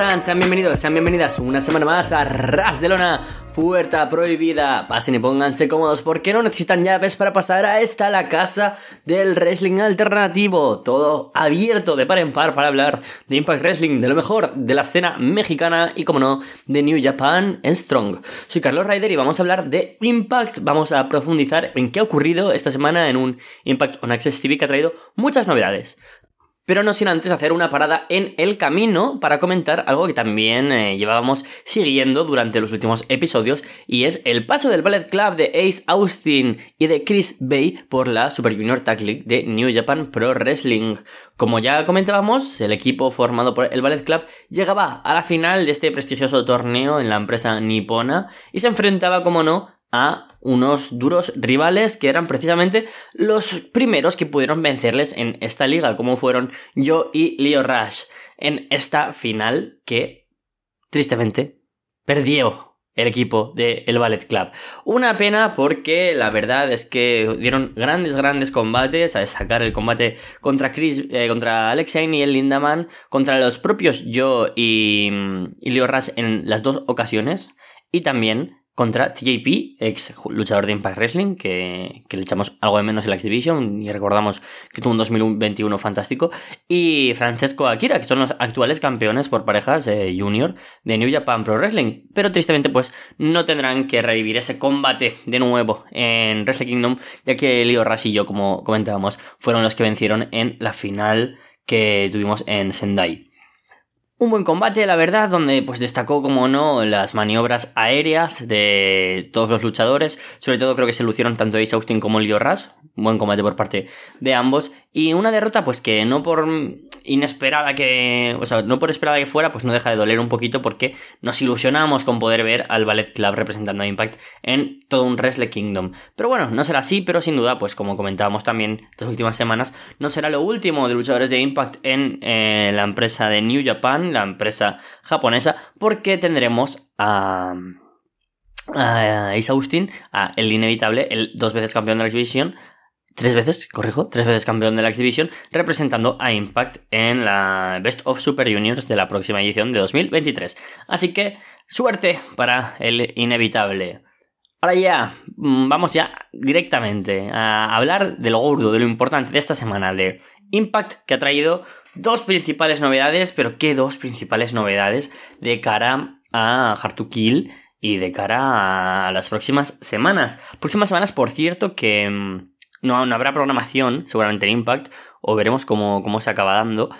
Hola, ¿cómo están? Sean bienvenidos, sean bienvenidas una semana más a Ras de Lona, Puerta Prohibida. Pasen y pónganse cómodos porque no necesitan llaves para pasar a esta la casa del wrestling alternativo. Todo abierto de par en par para hablar de Impact Wrestling, de lo mejor de la escena mexicana y, como no, de New Japan en Strong. Soy Carlos Ryder y vamos a hablar de Impact. Vamos a profundizar en qué ha ocurrido esta semana en un Impact on Access TV que ha traído muchas novedades pero no sin antes hacer una parada en el camino para comentar algo que también eh, llevábamos siguiendo durante los últimos episodios y es el paso del Ballet Club de Ace Austin y de Chris Bay por la Super Junior Tag League de New Japan Pro Wrestling. Como ya comentábamos, el equipo formado por el Ballet Club llegaba a la final de este prestigioso torneo en la empresa nipona y se enfrentaba, como no, a unos duros rivales que eran precisamente los primeros que pudieron vencerles en esta liga, como fueron yo y Leo Rush, en esta final que, tristemente, perdió el equipo del el Ballet Club. Una pena porque la verdad es que dieron grandes, grandes combates, a sacar el combate contra Chris, eh, contra Alex y el Lindaman, contra los propios yo y, y Leo Rush en las dos ocasiones, y también contra TJP, ex luchador de Impact Wrestling, que, le echamos algo de menos en la X-Division y recordamos que tuvo un 2021 fantástico, y Francesco Akira, que son los actuales campeones por parejas eh, junior de New Japan Pro Wrestling, pero tristemente pues no tendrán que revivir ese combate de nuevo en Wrestle Kingdom, ya que Leo Rush y yo, como comentábamos, fueron los que vencieron en la final que tuvimos en Sendai. Un buen combate, la verdad, donde pues destacó, como no, las maniobras aéreas de todos los luchadores. Sobre todo creo que se lucieron tanto Ace Austin como Rush. Un buen combate por parte de ambos. Y una derrota, pues que no por inesperada que. O sea, no por esperada que fuera, pues no deja de doler un poquito porque nos ilusionamos con poder ver al Ballet Club representando a Impact en todo un Wrestle Kingdom. Pero bueno, no será así, pero sin duda, pues como comentábamos también estas últimas semanas, no será lo último de luchadores de Impact en eh, la empresa de New Japan la empresa japonesa, porque tendremos a, a Ace Austin, a el inevitable, el dos veces campeón de la exhibición, tres veces, corrijo, tres veces campeón de la exhibición, representando a Impact en la Best of Super Juniors de la próxima edición de 2023. Así que suerte para el inevitable. Ahora ya, mm, vamos ya directamente a hablar de lo gordo, de lo importante de esta semana, de Impact, que ha traído dos principales novedades, pero ¿qué dos principales novedades de cara a Hard to Kill y de cara a las próximas semanas? Próximas semanas, por cierto, que mm, no, no habrá programación, seguramente en Impact, o veremos cómo, cómo se acaba dando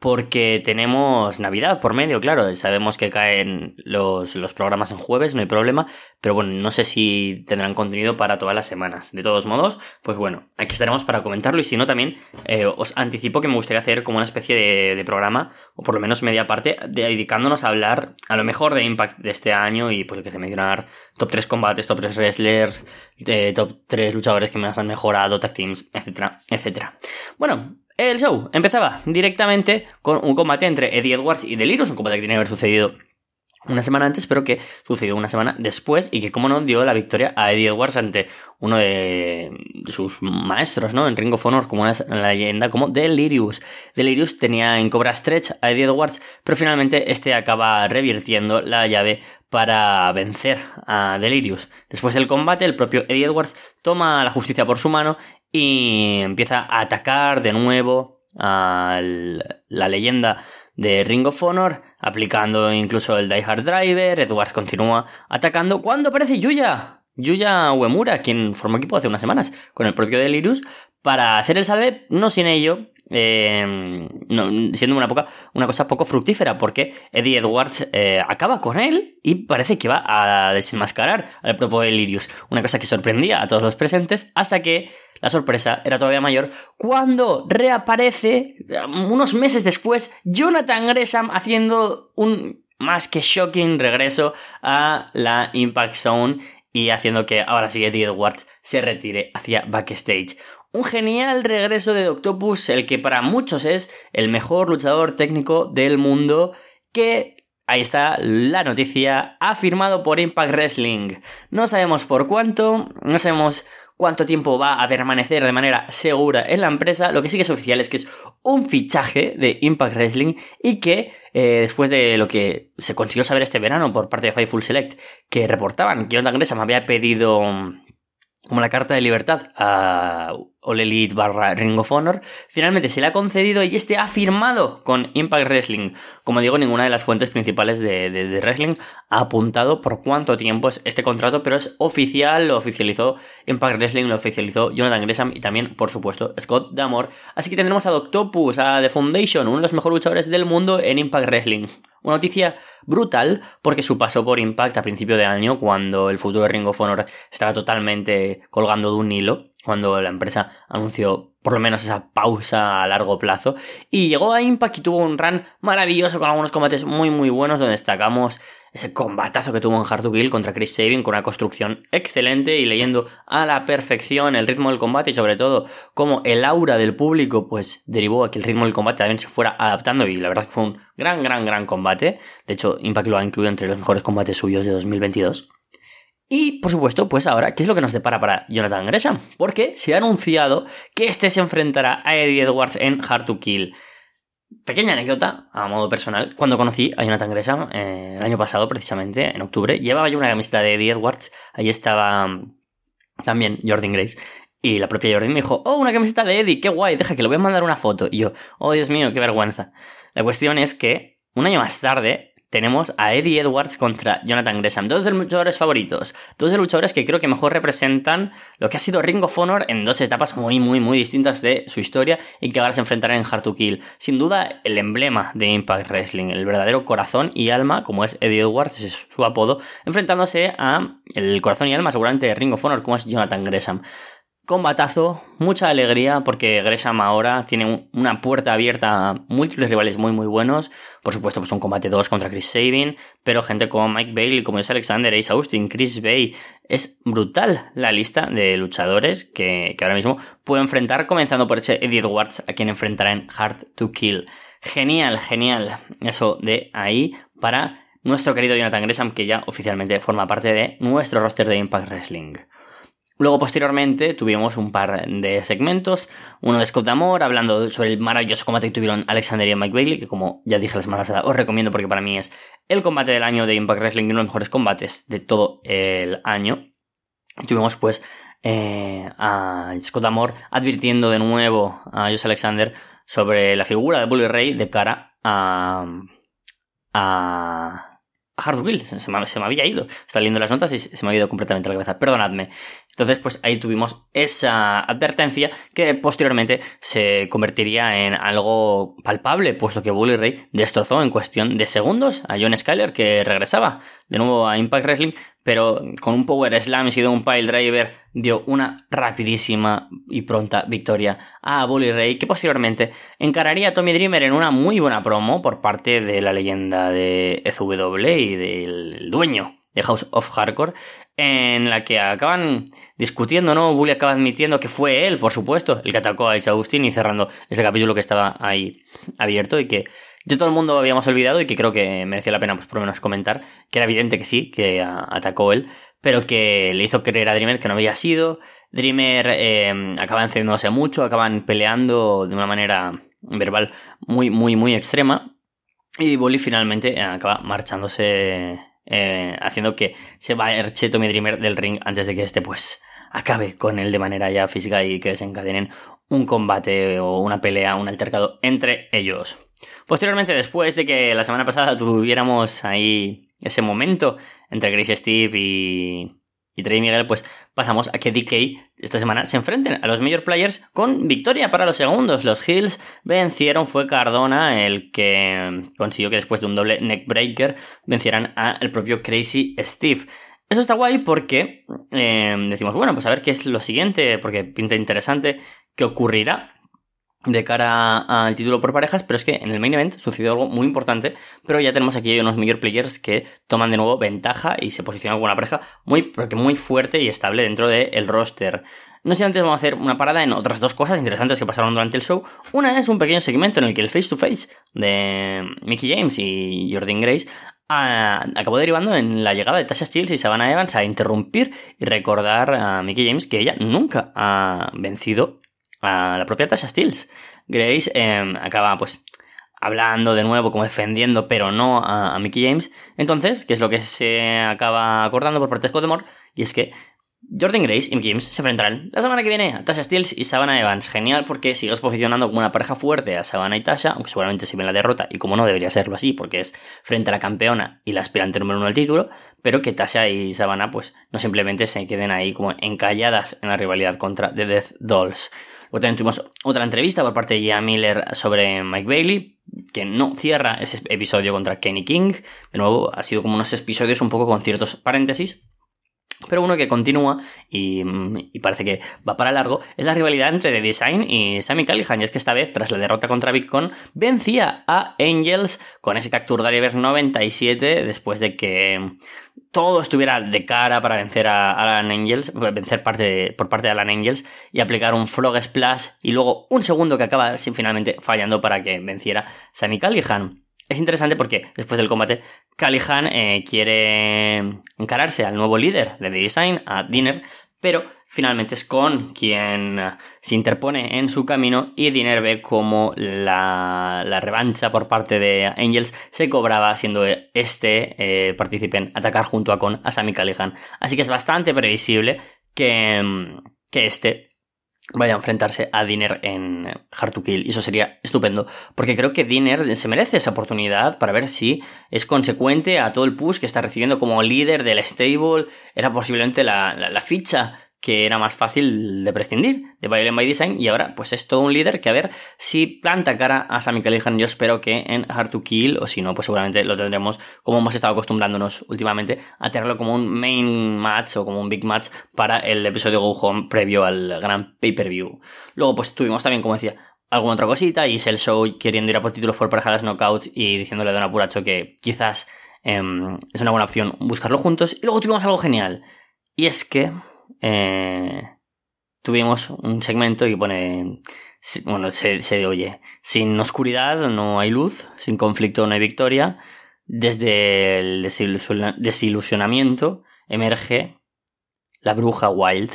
porque tenemos Navidad por medio, claro. Sabemos que caen los, los, programas en jueves, no hay problema. Pero bueno, no sé si tendrán contenido para todas las semanas. De todos modos, pues bueno, aquí estaremos para comentarlo. Y si no, también eh, os anticipo que me gustaría hacer como una especie de, programa, o por lo menos media parte, dedicándonos a hablar a lo mejor de Impact de este año y pues que se mencionar top 3 combates, top 3 wrestlers, eh, top 3 luchadores que más han mejorado, tag teams, etcétera, etcétera. Bueno, el show empezaba directamente con un combate entre Eddie Edwards y Delirious, un combate que tiene que haber sucedido una semana antes, pero que sucedió una semana después y que, como no, dio la victoria a Eddie Edwards ante uno de sus maestros, ¿no? En Ring of Honor, como una leyenda como Delirious. Delirious tenía en Cobra Stretch a Eddie Edwards, pero finalmente este acaba revirtiendo la llave para vencer a Delirious. Después del combate, el propio Eddie Edwards toma la justicia por su mano y empieza a atacar de nuevo a la leyenda de Ring of Honor, aplicando incluso el Die Hard Driver. Edwards continúa atacando cuando aparece Yuya. Yuya Uemura, quien formó equipo hace unas semanas con el propio Delirious, para hacer el salve, no sin ello, eh, siendo una, cosa poco fructífera, porque Eddie Edwards eh, acaba con él y parece que va a desenmascarar al propio Delirious. Una cosa que sorprendía a todos los presentes, hasta que la sorpresa era todavía mayor cuando reaparece um, unos meses después Jonathan Gresham haciendo un más que shocking regreso a la Impact Zone y haciendo que ahora sí Eddie Edwards se retire hacia backstage. Un genial regreso de Octopus, el que para muchos es el mejor luchador técnico del mundo, que Ahí está la noticia, ha firmado por Impact Wrestling. No sabemos por cuánto, no sabemos cuánto tiempo va a permanecer de manera segura en la empresa. Lo que sí que es oficial es que es un fichaje de Impact Wrestling y que eh, después de lo que se consiguió saber este verano por parte de Fightful Select, que reportaban que Jonathan Gresham había pedido como la carta de libertad a All Elite barra Ring of Honor, finalmente se le ha concedido y este ha firmado con Impact Wrestling. Como digo, ninguna de las fuentes principales de, de, Wrestling ha apuntado por cuánto tiempo es este contrato, pero es oficial, lo oficializó Impact Wrestling, lo oficializó Jonathan Gresham y también, por supuesto, Scott Damore. Así que tendremos a Doctopus, a The Foundation, uno de los mejores luchadores del mundo en Impact Wrestling. Una noticia brutal porque su paso por Impact a principio de año, cuando el futuro de Ring of Honor estaba totalmente colgando de un hilo, cuando la empresa anunció por lo menos esa pausa a largo plazo. Y llegó a Impact y tuvo un run maravilloso con algunos combates muy muy buenos donde destacamos ese combatazo que tuvo en Hard to Kill contra Chris Sabin con una construcción excelente y leyendo a la perfección el ritmo del combate y sobre todo cómo el aura del público pues derivó a que el ritmo del combate también se fuera adaptando y la verdad es que fue un gran gran gran combate. De hecho, Impact lo ha incluido entre los mejores combates suyos de 2022. Y por supuesto, pues ahora, ¿qué es lo que nos depara para Jonathan Gresham? Porque se ha anunciado que este se enfrentará a Eddie Edwards en Hard to Kill. Pequeña anécdota, a modo personal, cuando conocí a Jonathan Gresham eh, el año pasado, precisamente, en octubre, llevaba yo una camiseta de Eddie Edwards, ahí estaba mm, también Jordan Grace, y la propia Jordan me dijo, oh, una camiseta de Eddie, qué guay, deja que le voy a mandar una foto. Y yo, oh, Dios mío, qué vergüenza. La cuestión es que, un año más tarde, tenemos a Eddie Edwards contra Jonathan Gresham, dos de los luchadores favoritos, dos de los luchadores que creo que mejor representan lo que ha sido Ring of Honor en dos etapas muy, muy, muy distintas de su historia y que ahora se enfrentarán en Hard to Kill. Sin duda, el emblema de Impact Wrestling, el verdadero corazón y alma, como es Eddie Edwards, es su apodo, enfrentándose a el corazón y alma seguramente de Ring of Honor, como es Jonathan Gresham combatazo, mucha alegría porque Gresham ahora tiene una puerta abierta a múltiples rivales muy muy buenos. Por supuesto, pues un combate 2 contra Chris Sabin, pero gente como Mike Bailey, como es Alexander, Ace Austin, Chris Bay. Es brutal la lista de luchadores que, ahora mismo puedo enfrentar, comenzando por ese Eddie Edwards, a quien enfrentará en Hard to Kill. Genial, genial. Eso de ahí para nuestro querido Jonathan Gresham, que ya oficialmente forma parte de nuestro roster de Impact Wrestling. Luego, posteriormente, tuvimos un par de segmentos. Uno de Scott Damore, hablando sobre el maravilloso combate que tuvieron Alexander y Mike Bailey, que como ya dije la semana pasada, os recomiendo porque para mí es el combate del año de Impact Wrestling y uno de los mejores combates de todo el año. Tuvimos, pues, eh, a Scott Damore advirtiendo de nuevo a Josh Alexander sobre la figura de Bully Ray de cara a. a a me, se me había ido. Estaba leyendo las notas y se me había ido completamente la cabeza. Perdonadme. Entonces, pues ahí tuvimos esa advertencia que posteriormente se convertiría en algo palpable, puesto que Bully Ray destrozó en cuestión de segundos a John Skyler, que regresaba de nuevo a Impact Wrestling, pero con un Power Slam y de un Pile Driver dio una rapidísima y pronta victoria a Bully Ray, que posteriormente encararía a Tommy Dreamer en una muy buena promo por parte de la leyenda de FW y del dueño de House of Hardcore, en la que acaban discutiendo, ¿no? Bully acaba admitiendo que fue él, por supuesto, el que atacó a H. Agustín y cerrando ese capítulo que estaba ahí abierto y que de todo el mundo habíamos olvidado y que creo que merecía la pena, pues, por lo menos comentar, que era evidente que sí, que atacó él, pero que le hizo creer a Dreamer que no había sido. Dreamer eh, acaba encendiéndose mucho, acaban peleando de una manera verbal muy, muy, muy extrema. Y Bully finalmente acaba marchándose eh, haciendo que se vaya Tommy Dreamer del ring antes de que este pues acabe con él de manera ya física y que desencadenen un combate o una pelea, un altercado entre ellos. Posteriormente, después de que la semana pasada tuviéramos ahí ese momento entre Grace Steve y, y Trey Miguel, pues pasamos a que DK esta semana se enfrenten a los Major Players con victoria para los segundos. Los Hills vencieron, fue Cardona el que consiguió que después de un doble neckbreaker vencieran al propio Crazy Steve. Eso está guay porque eh, decimos, bueno, pues a ver qué es lo siguiente, porque pinta interesante, qué ocurrirá de cara al título por parejas, pero es que en el main event sucedió algo muy importante, pero ya tenemos aquí unos major players que toman de nuevo ventaja y se posicionan como una pareja muy, muy fuerte y estable dentro del roster. No sé, antes vamos a hacer una parada en otras dos cosas interesantes que pasaron durante el show. Una es un pequeño segmento en el que el face to face de Mickey James y Jordan Grace acabó derivando en la llegada de Tasha Steels y Savannah Evans a interrumpir y recordar a Mickey James que ella nunca ha vencido a la propia Tasha Steels. Grace em, acaba pues hablando de nuevo, como defendiendo, pero no a, Mickey James. Entonces, ¿qué es lo que se acaba acordando por parte de Scott Demore? Y es que Jordan Grace y Mickey James se enfrentarán la semana que viene a Tasha Steels y Savannah Evans. Genial porque sigues posicionando como una pareja fuerte a Savannah y Tasha, aunque seguramente si ven la derrota, y como no debería serlo así, porque es frente a la campeona y la aspirante número uno al título, pero que Tasha y Savannah pues no simplemente se queden ahí como encalladas en la rivalidad contra The Death Dolls. También tuvimos otra entrevista por parte de Gia Miller sobre Mike Bailey, que no cierra ese episodio contra Kenny King. De nuevo, ha sido como unos episodios un poco con ciertos paréntesis. Pero uno que continúa y, parece que va para largo es la rivalidad entre The Design y Sammy Callihan. Y es que esta vez, tras la derrota contra Bitcoin, vencía a Angels con ese Capture Driver 97 después de que todo estuviera de cara para vencer a Alan Angels, vencer parte, por parte de Alan Angels y aplicar un Frog Splash y luego un segundo que acaba sin finalmente fallando para que venciera Sammy Callihan. Es interesante porque después del combate, Callihan eh, quiere encararse al nuevo líder de The Design, a Dinner, pero finalmente es con quien se interpone en su camino y Dinner ve como la, revancha por parte de Angels se cobraba siendo este eh, partícipe en atacar junto a con a Sami Callihan. Así que es bastante previsible que, que este vaya a enfrentarse a Dinner en Hard to Kill. Y eso sería estupendo. Porque creo que Dinner se merece esa oportunidad para ver si es consecuente a todo el push que está recibiendo como líder del stable. Era posiblemente la, la ficha que era más fácil de prescindir de Violent by Design y ahora pues es todo un líder que a ver si planta cara a Sammy Callihan yo espero que en Hard to Kill o si no pues seguramente lo tendremos como hemos estado acostumbrándonos últimamente a tenerlo como un main match o como un big match para el episodio Go Home previo al gran pay-per-view. Luego pues tuvimos también como decía alguna otra cosita y el show queriendo ir a por títulos por parejas knockouts y diciéndole a Don Apuracho que quizás em, es una buena opción buscarlo juntos. Y luego tuvimos algo genial y es que eh, tuvimos un segmento que pone, bueno, se, oye, sin oscuridad no hay luz, sin conflicto no hay victoria, desde el desilusionamiento emerge la bruja Wild.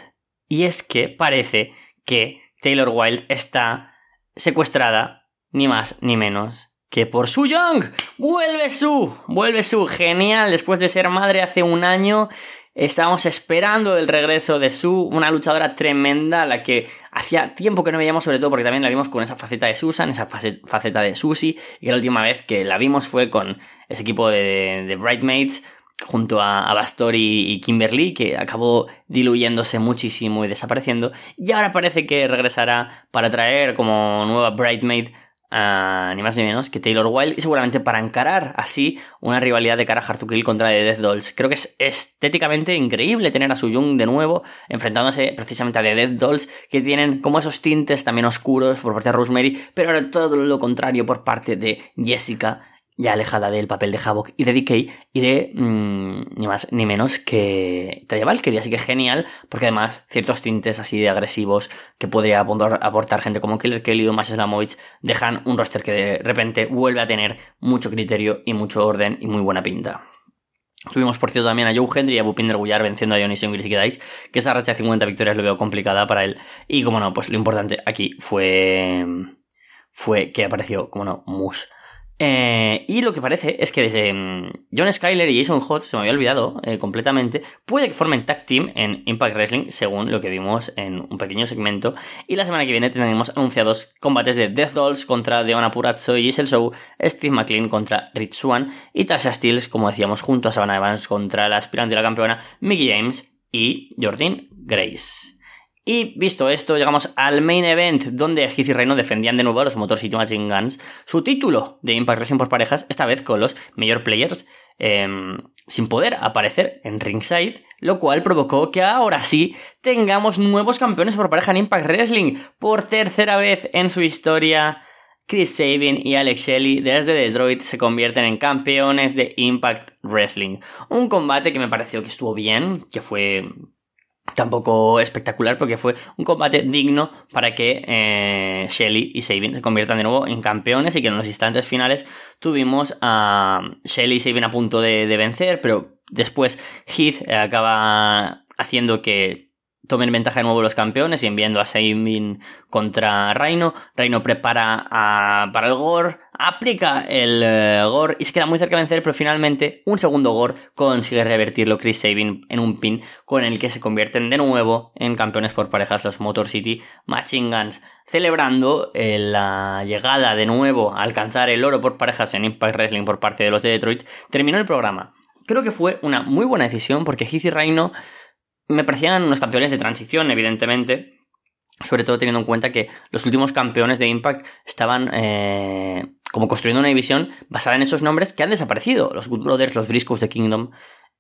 Y es que parece que Taylor Wild está secuestrada, ni más ni menos que por Su Young. Vuelve Su, vuelve Su, genial, después de ser madre hace un año Estábamos esperando el regreso de Su, una luchadora tremenda, la que hacía tiempo que no veíamos, sobre todo porque también la vimos con esa faceta de Susan, esa faceta de Susie, y la última vez que la vimos fue con ese equipo de, de Bridesmaids junto a, a y Kimberly, que acabó diluyéndose muchísimo y desapareciendo, y ahora parece que regresará para traer como nueva Ni más ni menos que Taylor Wilde y seguramente para encarar así una rivalidad de cara a Kill contra The Death Dolls. Creo que es estéticamente increíble tener a Su Young de nuevo enfrentándose precisamente a The Death Dolls que tienen como esos tintes también oscuros por parte de Rosemary, pero ahora todo lo contrario por parte de Jessica ya alejada del papel de Havoc y de Decay y de mm, ni más ni menos que Taya Valkyrie, así que genial, porque además ciertos tintes así de agresivos que podría aportar gente como Killer Kelly o Mash Slamovich dejan un roster que de repente vuelve a tener mucho criterio y mucho orden y muy buena pinta. Tuvimos, por cierto, también a Joe Hendry y a Bupinder Gullar venciendo a Dionisio y Dice, que esa racha de 50 victorias lo veo complicada para él. Y como no, pues lo importante aquí fue, fue que apareció, como no, Moose. Eh, y lo que parece es que desde mm, John Skyler y Jason Hodge, se me había olvidado eh, completamente, puede que formen tag team en Impact Wrestling, según lo que vimos en un pequeño segmento. Y la semana que viene tendremos anunciados combates de Death Dolls contra Deona Purazzo y Giselle Show, Steve McLean contra Rich Swan y Tasha Steels, como decíamos, junto a Savannah Evans contra la aspirante de la campeona Mickey James y Jordan Grace. Y visto esto, llegamos al main event, donde Heath y Reino defendían de nuevo a los Motor City Machine Guns su título de Impact Wrestling por parejas, esta vez con los Major Players, em, sin poder aparecer en ringside, lo cual provocó que ahora sí tengamos nuevos campeones por pareja en Impact Wrestling, por tercera vez en su historia. Chris Sabin y Alex Shelley desde Detroit se convierten en campeones de Impact Wrestling. Un combate que me pareció que estuvo bien, que fue tampoco espectacular porque fue un combate digno para que eh, Shelly y Sabin se conviertan de nuevo en campeones y que en los instantes finales tuvimos a Shelly y Sabin a punto de, vencer, pero después Heath acaba haciendo que tomen ventaja de nuevo los campeones y enviando a Sabin contra Reino. Reino prepara para el Gore, aplica el eh, Gore y se queda muy cerca de vencer, pero finalmente un segundo Gore consigue revertirlo Chris Sabin en un pin con el que se convierten de nuevo en campeones por parejas los Motor City Machine Guns, celebrando eh, la llegada de nuevo a alcanzar el oro por parejas en Impact Wrestling por parte de los de Detroit. Terminó el programa. Creo que fue una muy buena decisión porque Heath y Reino me parecían unos campeones de transición, evidentemente. Sobre todo teniendo en cuenta que los últimos campeones de Impact estaban eh, como construyendo una división basada en esos nombres que han desaparecido. Los Good Brothers, los Briscoes de Kingdom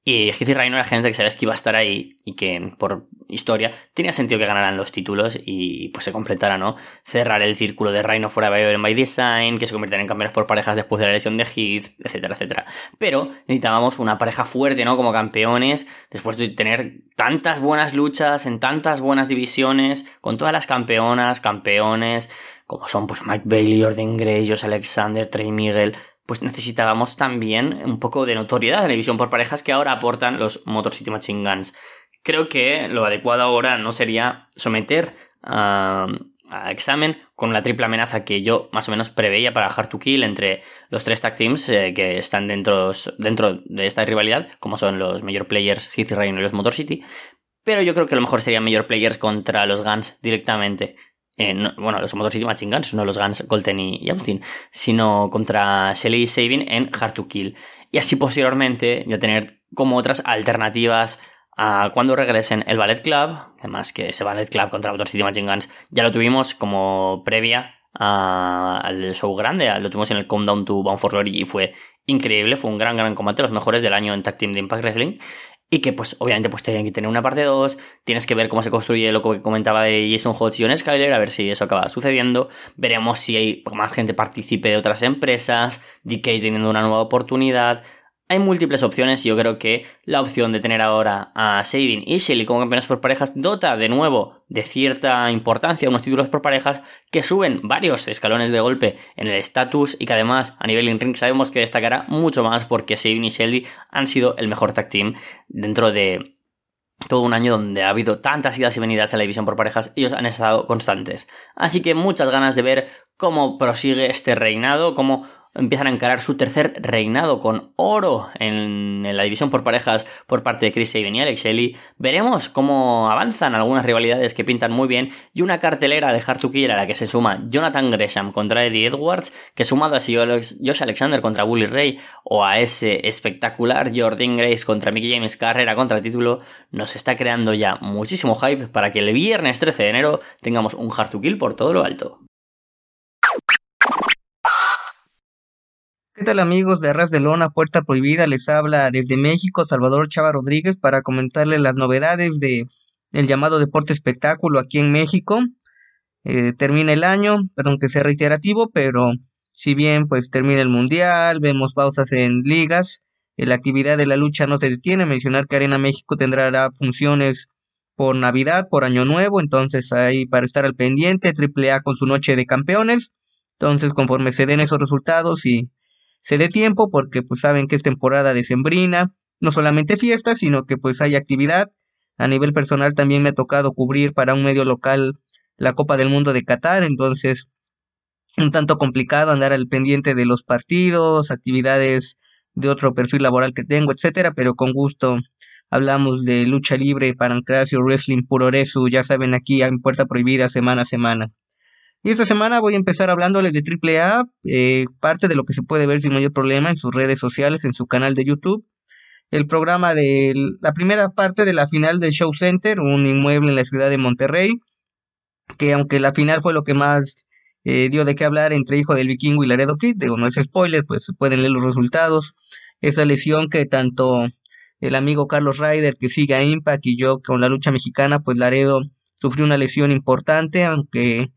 y Heath y Rhino era gente que sabes que iba a estar ahí y que por historia tenía sentido que ganaran los títulos y pues se completara, ¿no? Cerrar el círculo de Rhino fuera de by Design, que se convirtieran en campeones por parejas después de la lesión de Heath, etcétera, etcétera. Pero necesitábamos una pareja fuerte, ¿no? Como campeones, después de tener tantas buenas luchas en tantas buenas divisiones, con todas las campeonas, campeones, como son pues Mike Bailey, Jordan Gray, Josh Alexander, Trey Miguel, pues necesitábamos también un poco de notoriedad en la división por parejas que ahora aportan los Motor City Machine Guns. Creo que lo adecuado ahora no sería someter a, examen con la triple amenaza que yo más o menos preveía para Hard to Kill entre los tres tag teams eh, que están dentro, dentro de esta rivalidad, como son los Major Players, Heath Rain y los Motor City. Pero yo creo que lo mejor sería Major Players contra los Guns directamente bueno, los Motor City Machine Guns, no los Guns, Colton y, Austin, sino contra Shelly y Sabin en Hard to Kill. Y así posteriormente ya tener como otras alternativas a cuando regresen el Ballet Club, además que ese Ballet Club contra Motor City Machine Guns ya lo tuvimos como previa al show grande, lo tuvimos en el Countdown to Bound for Glory y fue increíble, fue un gran, gran combate, los mejores del año en Tag Team de Impact Wrestling y que pues obviamente pues tienen que tener una parte 2, tienes que ver cómo se construye lo que comentaba de Jason Hodge y John Skyler, a ver si eso acaba sucediendo, veremos si hay más gente participe de otras empresas, DK teniendo una nueva oportunidad, hay múltiples opciones y yo creo que la opción de tener ahora a Sabin y Shelly como campeones por parejas dota de nuevo de cierta importancia unos títulos por parejas que suben varios escalones de golpe en el estatus y que además a nivel in-ring sabemos que destacará mucho más porque Sabin y Shelly han sido el mejor tag team dentro de todo un año donde ha habido tantas idas y venidas en la división por parejas, ellos han estado constantes. Así que muchas ganas de ver cómo prosigue este reinado, cómo empiezan a encarar su tercer reinado con oro en, la división por parejas por parte de Chris Sabin y Alex Shelley. Veremos cómo avanzan algunas rivalidades que pintan muy bien y una cartelera de Hard to Kill a la que se suma Jonathan Gresham contra Eddie Edwards, que sumado a Josh Alexander contra Bully Ray o a ese espectacular Jordan Grace contra Mickey James carrera contra el título, nos está creando ya muchísimo hype para que el viernes 13 de enero tengamos un Hard to Kill por todo lo alto. ¿Qué tal amigos de Arras de Lona, Puerta Prohibida? Les habla desde México Salvador Chava Rodríguez para comentarles las novedades de el llamado deporte espectáculo aquí en México. Eh, termina el año, perdón que sea reiterativo, pero si bien pues termina el mundial, vemos pausas en ligas, eh, la actividad de la lucha no se detiene. Mencionar que Arena México tendrá funciones por Navidad, por Año Nuevo, entonces ahí para estar al pendiente, AAA con su noche de campeones. Entonces, conforme se den esos resultados y se dé tiempo porque pues saben que es temporada decembrina, no solamente fiestas, sino que pues hay actividad. A nivel personal también me ha tocado cubrir para un medio local la Copa del Mundo de Qatar, entonces un tanto complicado andar al pendiente de los partidos, actividades de otro perfil laboral que tengo, etcétera, pero con gusto hablamos de lucha libre, pancracio, wrestling, puroresu, ya saben aquí en Puerta Prohibida semana a semana. Y esta semana voy a empezar hablándoles de AAA, eh, parte de lo que se puede ver sin mayor problema en sus redes sociales, en su canal de YouTube. El programa de la primera parte de la final del Show Center, un inmueble en la ciudad de Monterrey, que aunque la final fue lo que más eh, dio de qué hablar entre Hijo del Vikingo y Laredo Kid, digo, no es spoiler, pues pueden leer los resultados. Esa lesión que tanto el amigo Carlos Ryder, que sigue a Impact, y yo con la lucha mexicana, pues Laredo sufrió una lesión importante, aunque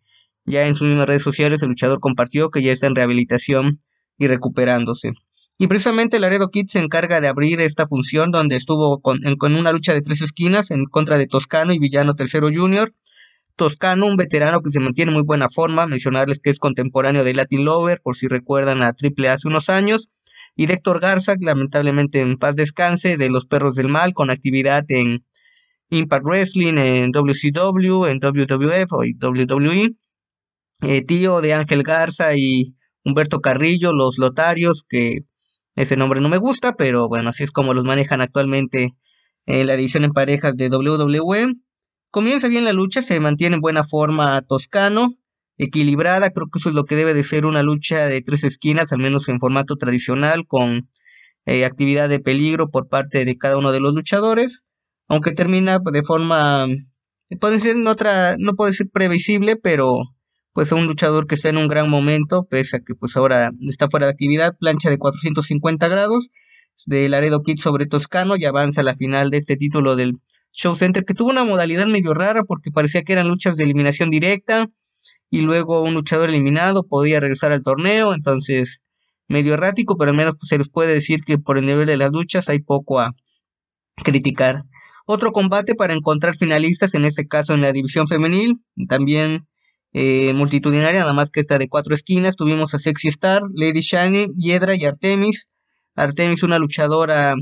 ya en sus mismas redes sociales el luchador compartió que ya está en rehabilitación y recuperándose. Y precisamente Laredo Kid se encarga de abrir esta función donde estuvo con, con, una lucha de tres esquinas en contra de Toscano y Villano Tercero Junior. Toscano, un veterano que se mantiene en muy buena forma, mencionarles que es contemporáneo de Latin Lover, por si recuerdan a Triple hace unos años. Y Héctor Garza, lamentablemente en paz descanse, de los Perros del Mal, con actividad en Impact Wrestling, en WCW, en WWF o WWE. Eh, tío de Ángel Garza y Humberto Carrillo, los Lotarios, que ese nombre no me gusta, pero bueno, así es como los manejan actualmente en la división en parejas de WWE. Comienza bien la lucha, se mantiene en buena forma Toscano, equilibrada, creo que eso es lo que debe de ser una lucha de tres esquinas, al menos en formato tradicional, con eh, actividad de peligro por parte de cada uno de los luchadores, aunque termina de forma, puede ser en otra, no puede ser previsible, pero pues un luchador que está en un gran momento, pese a que pues ahora está fuera de actividad, plancha de 450 grados, de Laredo Kid sobre Toscano y avanza a la final de este título del Show Center, que tuvo una modalidad medio rara porque parecía que eran luchas de eliminación directa y luego un luchador eliminado podía regresar al torneo, entonces medio errático, pero al menos pues, se les puede decir que por el nivel de las luchas hay poco a criticar. Otro combate para encontrar finalistas, en este caso en la división femenil, también eh, multitudinaria, nada más que esta de cuatro esquinas. Tuvimos a Sexy Star, Lady Shani, Hiedra y Artemis. Artemis, una luchadora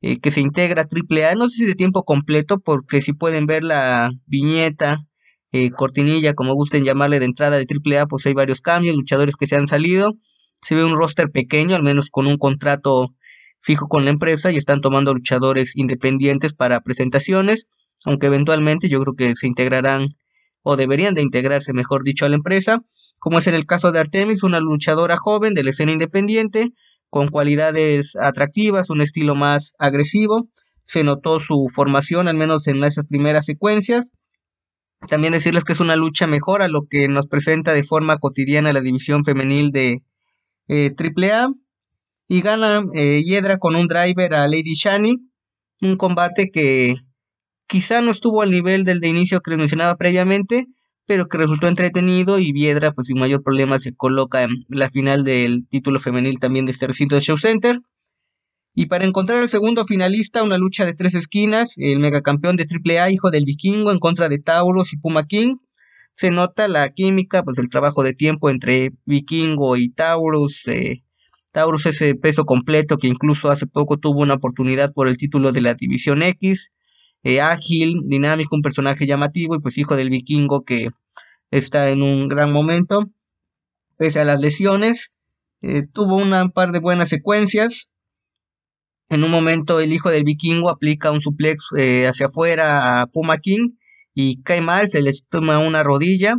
eh, que se integra a AAA, no sé si de tiempo completo, porque si pueden ver la viñeta, eh, cortinilla, como gusten llamarle de entrada de AAA, pues hay varios cambios, luchadores que se han salido. Se ve un roster pequeño, al menos con un contrato fijo con la empresa y están tomando luchadores independientes para presentaciones, aunque eventualmente yo creo que se integrarán o deberían de integrarse, mejor dicho, a la empresa, como es en el caso de Artemis, una luchadora joven de la escena independiente, con cualidades atractivas, un estilo más agresivo. Se notó su formación, al menos en esas primeras secuencias. También decirles que es una lucha mejor a lo que nos presenta de forma cotidiana la división femenil de eh, AAA. Y gana eh, Hiedra con un driver a Lady Shani. Un combate que quizá no estuvo al nivel del de inicio que les mencionaba previamente, pero que resultó entretenido y Viedra, pues sin mayor problema, se coloca en la final del título femenil también de este recinto de Show Center. Y para encontrar al segundo finalista, una lucha de tres esquinas, el megacampeón de AAA, hijo del vikingo, en contra de Taurus y Puma King. Se nota la química, pues el trabajo de tiempo entre vikingo y Taurus. Eh, Taurus ese peso completo que incluso hace poco tuvo una oportunidad por el título de la División X. Eh, ágil, dinámico, un personaje llamativo y pues hijo del vikingo que está en un gran momento. Pese a las lesiones, eh, tuvo una par de buenas secuencias. En un momento el hijo del vikingo aplica un suplex eh, hacia afuera a Puma King y cae mal, se le toma una rodilla.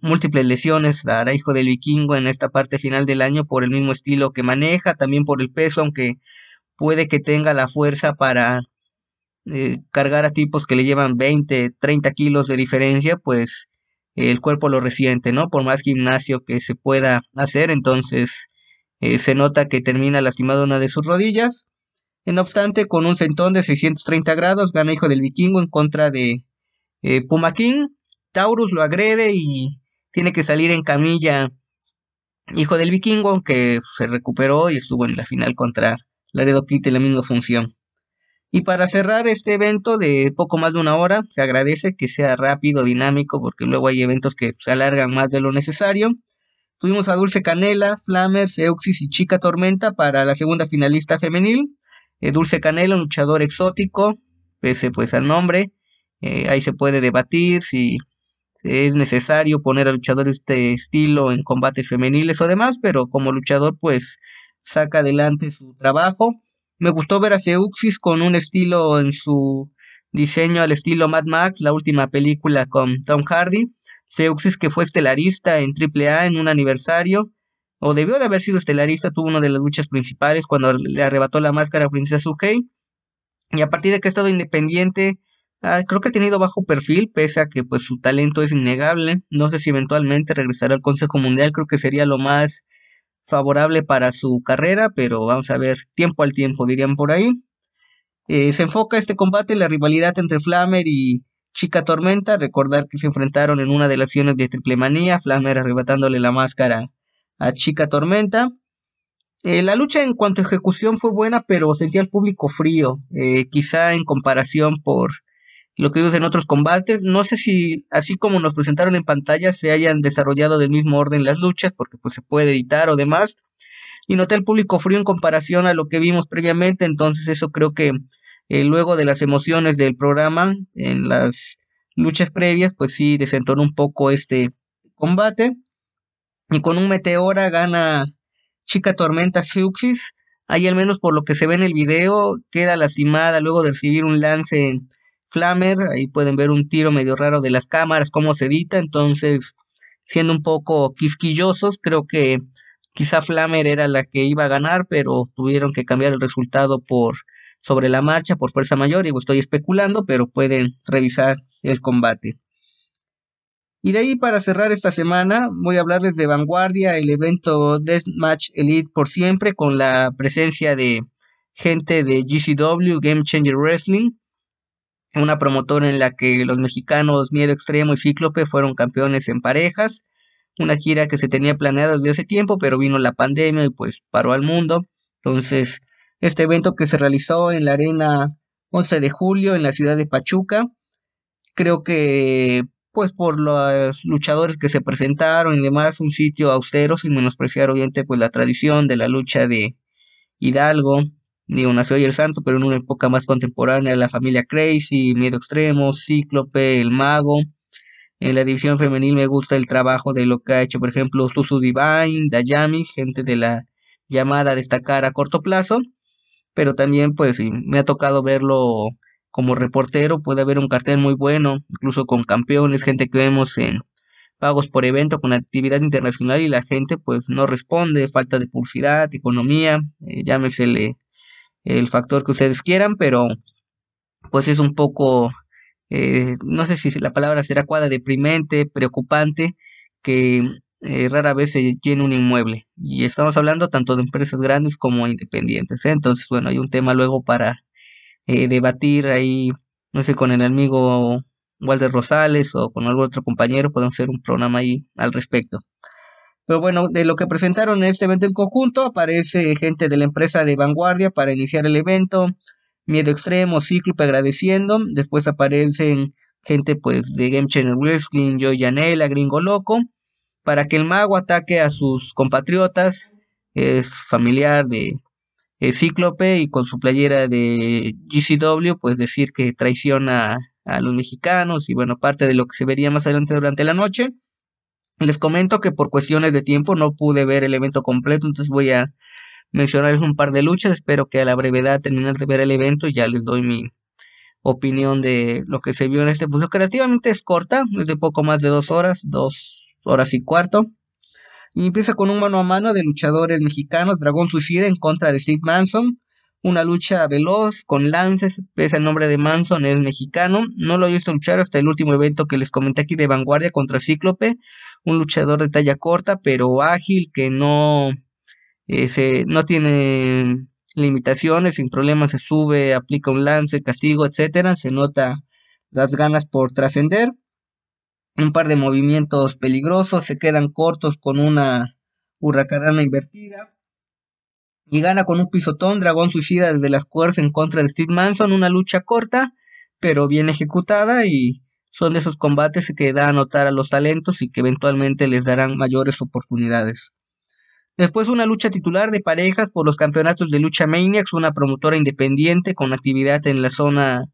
múltiples lesiones dará hijo del vikingo en esta parte final del año por el mismo estilo que maneja, también por el peso, aunque puede que tenga la fuerza para eh, cargar a tipos que le llevan 20, 30 kilos de diferencia, pues el cuerpo lo resiente, ¿no? Por más gimnasio que se pueda hacer, entonces eh, se nota que termina lastimado una de sus rodillas. No obstante, con un centón de 630 grados, gana Hijo del Vikingo en contra de eh, Puma King. Taurus lo agrede y tiene que salir en camilla Hijo del Vikingo, aunque se recuperó y estuvo en la final contra Laredo Kit en la misma función. Y para cerrar este evento de poco más de una hora, se agradece que sea rápido, dinámico, porque luego hay eventos que se alargan más de lo necesario. Tuvimos a Dulce Canela, Flammers, Euxis y Chica Tormenta para la segunda finalista femenil. Eh, Dulce Canela, un luchador exótico, pese pues al nombre. Eh, ahí se puede debatir si es necesario poner a luchadores de este estilo en combates femeniles o demás, pero como luchador pues saca adelante su trabajo me gustó ver a Seuxis con un estilo en su diseño al estilo Mad Max, la última película con Tom Hardy. Seuxis que fue estelarista en AAA en un aniversario, o debió de haber sido estelarista, tuvo una de las luchas principales cuando le arrebató la máscara a Princesa Suhei. Y a partir de que ha estado independiente, ah, creo que ha tenido bajo perfil, pese a que pues su talento es innegable. No sé si eventualmente regresará al Consejo Mundial, creo que sería lo más favorable para su carrera, pero vamos a ver, tiempo al tiempo, dirían por ahí. Eh, se enfoca este combate en la rivalidad entre Flammer y Chica Tormenta. Recordar que se enfrentaron en una de las acciones de Triple Manía, Flammer arrebatándole la máscara a Chica Tormenta. Eh, la lucha en cuanto a ejecución fue buena, pero sentía al público frío, eh, quizá en comparación por lo que vimos en otros combates. No sé si, así como nos presentaron en pantalla, se hayan desarrollado del mismo orden las luchas, porque pues se puede editar o demás. Y noté el público frío en comparación a lo que vimos previamente, entonces eso creo que eh, luego de las emociones del programa, en las luchas previas, pues sí desentonó un poco este combate. Y con un meteora gana Chica Tormenta Suxis. Ahí al menos por lo que se ve en el video, queda lastimada luego de recibir un lance en Flammer. Ahí pueden ver un tiro medio raro de las cámaras, cómo se edita. Entonces, siendo un poco quisquillosos, creo que quizá Flammer era la que iba a ganar, pero tuvieron que cambiar el resultado por sobre la marcha por fuerza mayor. Y estoy especulando, pero pueden revisar el combate. Y de ahí para cerrar esta semana voy a hablarles de Vanguardia, el evento Deathmatch Elite por siempre con la presencia de gente de GCW, Game Changer Wrestling, una promotora en la que los mexicanos Miedo Extremo y Cíclope fueron campeones en parejas, una gira que se tenía planeada desde hace tiempo, pero vino la pandemia y pues paró al mundo. Entonces, este evento que se realizó en la arena 11 de julio en la ciudad de Pachuca, creo que pues por los luchadores que se presentaron y demás, un sitio austero sin menospreciar obviamente pues la tradición de la lucha de Hidalgo, digo, nació el santo, pero en una época más contemporánea, la familia Crazy, Miedo Extremo, Cíclope, El Mago. En la división femenil me gusta el trabajo de lo que ha hecho, por ejemplo, Susu Divine, Dayami, gente de la llamada a destacar a corto plazo, pero también pues me ha tocado verlo como reportero. Puede haber un cartel muy bueno, incluso con campeones, gente que vemos en pagos por evento con actividad internacional y la gente pues no responde, falta de publicidad, economía, eh, llámesele el factor que ustedes quieran, pero pues es un poco, eh, no sé si la palabra será cuadra, deprimente, preocupante, que eh, rara vez se llena un inmueble. Y estamos hablando tanto de empresas grandes como independientes. Entonces, bueno, hay un tema luego para eh, debatir ahí, no sé, con el amigo Walter Rosales o con algún otro compañero, podemos hacer un programa ahí al respecto. Pero bueno, de lo que presentaron en este evento en conjunto, aparece gente de la empresa de vanguardia para iniciar el evento, Miedo Extremo, Cíclope agradeciendo, después aparecen gente pues de Game Channel Wrestling, Joy Janela, Gringo Loco, para que el mago ataque a sus compatriotas, es familiar de Cíclope y con su playera de GCW, pues decir que traiciona a los mexicanos y bueno, parte de lo que se vería más adelante durante la noche. Les comento que por cuestiones de tiempo no pude ver el evento completo, entonces voy a mencionarles un par de luchas. Espero que a la brevedad terminar de ver el evento ya les doy mi opinión de lo que se vio en este pues creativamente es corta, es de poco más de dos horas, dos horas y cuarto. Y empieza con un mano a mano de luchadores mexicanos, Dragón Suicida en contra de Steve Manson. Una lucha veloz, con lances, pese al nombre de Manson, es mexicano. No lo he visto luchar hasta el último evento que les comenté aquí de Vanguardia contra Cíclope. Un luchador de talla corta, pero ágil, que no, se, no tiene limitaciones, sin problemas se sube, aplica un lance, castigo, etcétera. Se nota las ganas por trascender un par de movimientos peligrosos, se quedan cortos con una hurracarana invertida. Y gana con un pisotón, dragón suicida desde las cuerdas en contra de Steve Manson, una lucha corta, pero bien ejecutada y son de esos combates que da a notar a los talentos y que eventualmente les darán mayores oportunidades. Después una lucha titular de parejas por los campeonatos de lucha Maniacs, una promotora independiente con actividad en la zona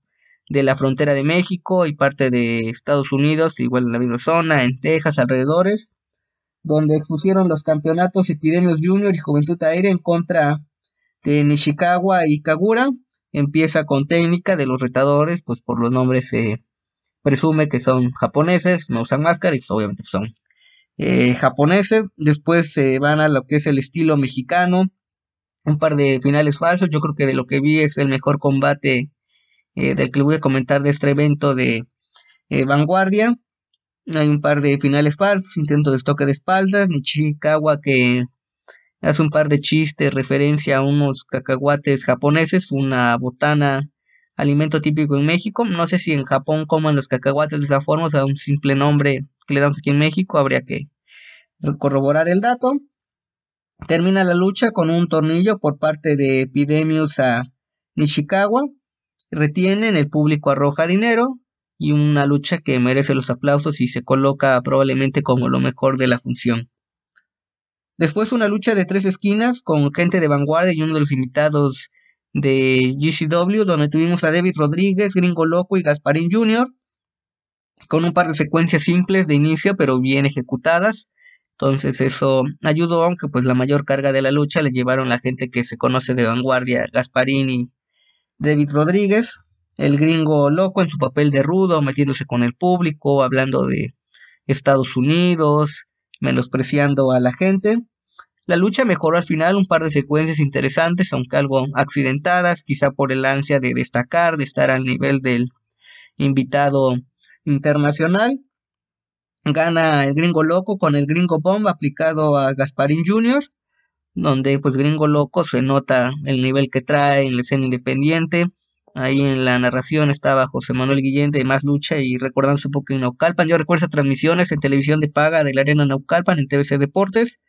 de la frontera de México y parte de Estados Unidos, igual en la misma zona, en Texas, alrededores, donde expusieron los campeonatos Epidemios Junior y Juventud Aérea en contra de Nishikawa y Kagura. Empieza con técnica de los retadores, pues por los nombres se presume que son japoneses, no usan máscaras, obviamente son eh, japoneses. Después se van a lo que es el estilo mexicano, un par de finales falsos. Yo creo que de lo que vi es el mejor combate eh, del que voy a comentar de este evento de eh, vanguardia. Hay un par de finales falsos, intento de toque de espaldas, Nichikawa que hace un par de chistes, referencia a unos cacahuates japoneses, una botana, alimento típico en México. No sé si en Japón coman los cacahuates de esa forma, o sea, un simple nombre que le damos aquí en México, habría que corroborar el dato. Termina la lucha con un tornillo por parte de Epidemius a Nishikawa. Retienen, el público arroja dinero y una lucha que merece los aplausos y se coloca probablemente como lo mejor de la función. Después una lucha de tres esquinas con gente de vanguardia y uno de los invitados de GCW, donde tuvimos a David Rodríguez, Gringo Loco y Gasparín Jr., con un par de secuencias simples de inicio, pero bien ejecutadas. Entonces eso ayudó, aunque pues la mayor carga de la lucha le llevaron la gente que se conoce de vanguardia, Gasparín y David Rodríguez, el gringo loco en su papel de rudo, metiéndose con el público, hablando de Estados Unidos, menospreciando a la gente. La lucha mejoró al final un par de secuencias interesantes, aunque algo accidentadas, quizá por el ansia de destacar, de estar al nivel del invitado internacional. Gana el gringo loco con el gringo bomb aplicado a Gasparín Jr., donde pues gringo loco se nota el nivel que trae en la escena independiente. Ahí en la narración estaba José Manuel Guillén de Más Lucha y recordándose un poco en Naucalpan. Yo recuerdo esas transmisiones en televisión de paga de la Arena Naucalpan en TVC Deportes.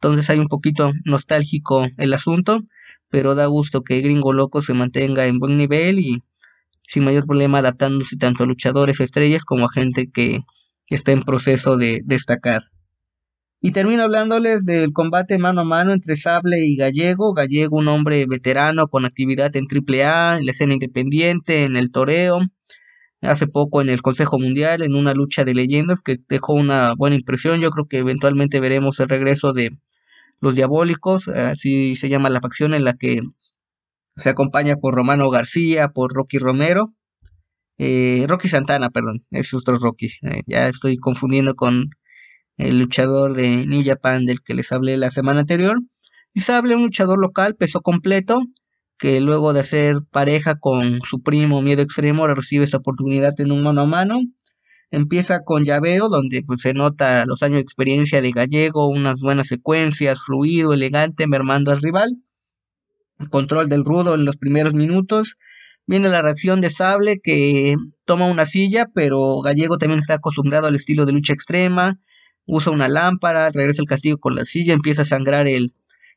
Entonces hay un poquito nostálgico el asunto, pero da gusto que Gringo Loco se mantenga en buen nivel y sin mayor problema adaptándose tanto a luchadores estrellas como a gente que está en proceso de destacar. Y termino hablándoles del combate mano a mano entre Sable y Gallego. Gallego, un hombre veterano con actividad en AAA, en la escena independiente, en el toreo. Hace poco en el Consejo Mundial, en una lucha de leyendas que dejó una buena impresión. Yo creo que eventualmente veremos el regreso de los Diabólicos, así se llama la facción en la que se acompaña por Romano García, por Rocky Romero eh, Rocky Santana, perdón, es otro Rocky. Eh, ya estoy confundiendo con el luchador de New Japan del que les hablé la semana anterior. Y Sable, un luchador local, peso completo, que luego de hacer pareja con su primo Miedo Extremo, recibe esta oportunidad en un mano a mano. Empieza con llaveo, donde pues, se nota los años de experiencia de Gallego, unas buenas secuencias, fluido, elegante, mermando al rival. Control del rudo en los primeros minutos Viene la reacción de Sable que toma una silla, pero Gallego también está acostumbrado al estilo de lucha extrema. Usa una lámpara, regresa el castigo con la silla, empieza a sangrar el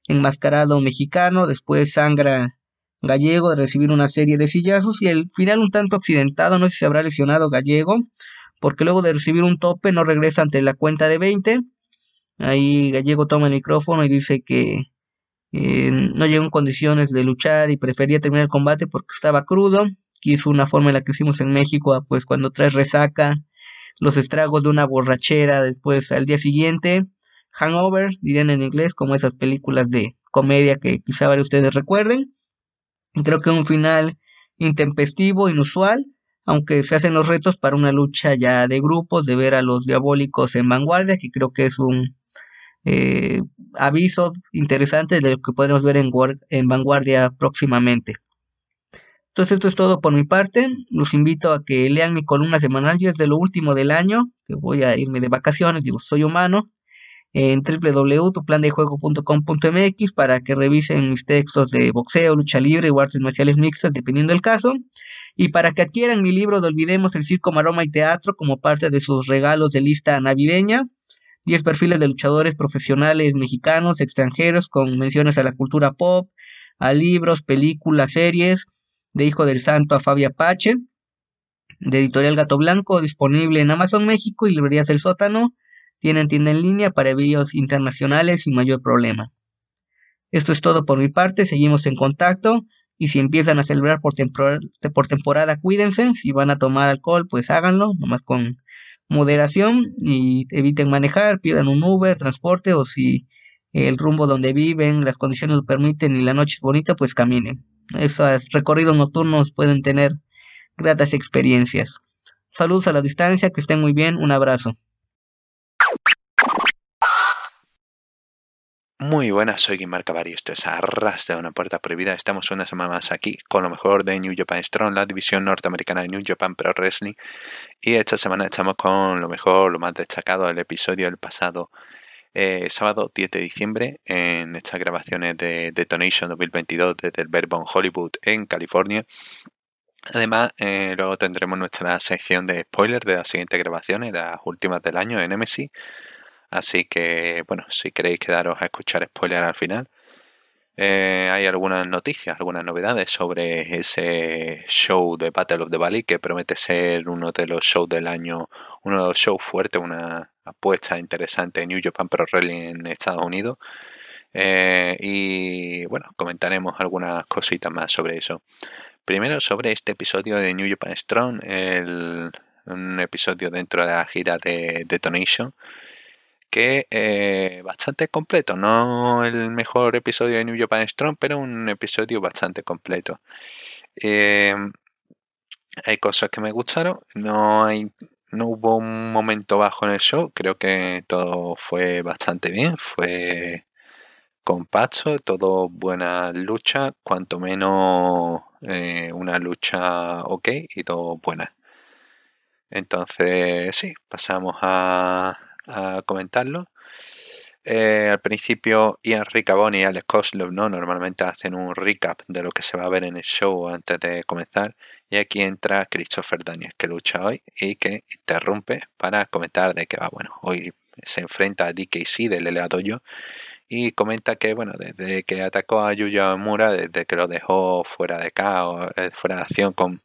enmascarado mexicano, después sangra Gallego de recibir una serie de sillazos y el final un tanto accidentado, no sé si se habrá lesionado Gallego, porque luego de recibir un tope no regresa ante la cuenta de 20. Ahí Gallego toma el micrófono y dice que eh, no llegó en condiciones de luchar y prefería terminar el combate porque estaba crudo. Quiso una forma en la que hicimos en México, pues cuando traes resaca, los estragos de una borrachera después al día siguiente. Hangover, dirían en inglés, como esas películas de comedia que quizá varios de ustedes recuerden. Creo que un final intempestivo, inusual, aunque se hacen los retos para una lucha ya de grupos, de ver a los diabólicos en vanguardia, que creo que es un eh, aviso interesante de lo que podremos ver en, en Vanguardia próximamente. Entonces esto es todo por mi parte. Los invito a que lean mi columna semanal ya es de lo último del año, que voy a irme de vacaciones, digo, soy humano, en www.tuplandejuego.com.mx para que revisen mis textos de boxeo, lucha libre o artes marciales mixtas, dependiendo del caso, y para que adquieran mi libro de Olvidemos el Circo, Maroma y Teatro como parte de sus regalos de lista navideña. 10 perfiles de luchadores profesionales mexicanos, extranjeros, con menciones a la cultura pop, a libros, películas, series, de Hijo del Santo a Fabia Pache, de Editorial Gato Blanco, disponible en Amazon México y Librerías del Sótano. Tienen tienda en línea para envíos internacionales sin mayor problema. Esto es todo por mi parte, seguimos en contacto y si empiezan a celebrar por, temporada, por temporada cuídense, si van a tomar alcohol pues háganlo, nomás con moderación y eviten manejar, pidan un Uber, transporte o si el rumbo donde viven, las condiciones lo permiten y la noche es bonita, pues caminen. Esos recorridos nocturnos pueden tener gratas experiencias. Saludos a la distancia, que estén muy bien, un abrazo. Muy buenas, soy Guimar Cavari, esto es Arras de una puerta prohibida. Estamos una semana más aquí con lo mejor de New Japan Strong, la división norteamericana de New Japan Pro Wrestling. Y esta semana estamos con lo mejor, lo más destacado del episodio del pasado eh, sábado 10 de diciembre en estas grabaciones de Detonation 2022 desde el Bourbon Hollywood en California. Además, eh, luego tendremos nuestra sección de spoilers de las siguientes grabaciones, las últimas del año en Nemesis Así que, bueno, si queréis quedaros a escuchar spoiler al final, eh, hay algunas noticias, algunas novedades sobre ese show de Battle of the Valley que promete ser uno de los shows del año, uno de los shows fuertes, una apuesta interesante en New Japan Pro Wrestling en Estados Unidos. Eh, y bueno, comentaremos algunas cositas más sobre eso. Primero sobre este episodio de New Japan Strong, el, un episodio dentro de la gira de Detonation que eh, bastante completo, no el mejor episodio de New Japan Strong, pero un episodio bastante completo. Eh, hay cosas que me gustaron, no hay no hubo un momento bajo en el show, creo que todo fue bastante bien, fue compacto, todo buena lucha, cuanto menos eh, una lucha ok y todo buena. Entonces, sí, pasamos a, a comentarlo. Eh, al principio Ian Riccaboni y Alex Koslov ¿no? normalmente hacen un recap de lo que se va a ver en el show antes de comenzar y aquí entra Christopher Daniels que lucha hoy y que interrumpe para comentar de que va bueno hoy se enfrenta a DKC del LA Dojo y comenta que bueno desde que atacó a Yuya Mura desde que lo dejó fuera de caos eh, fuera de acción con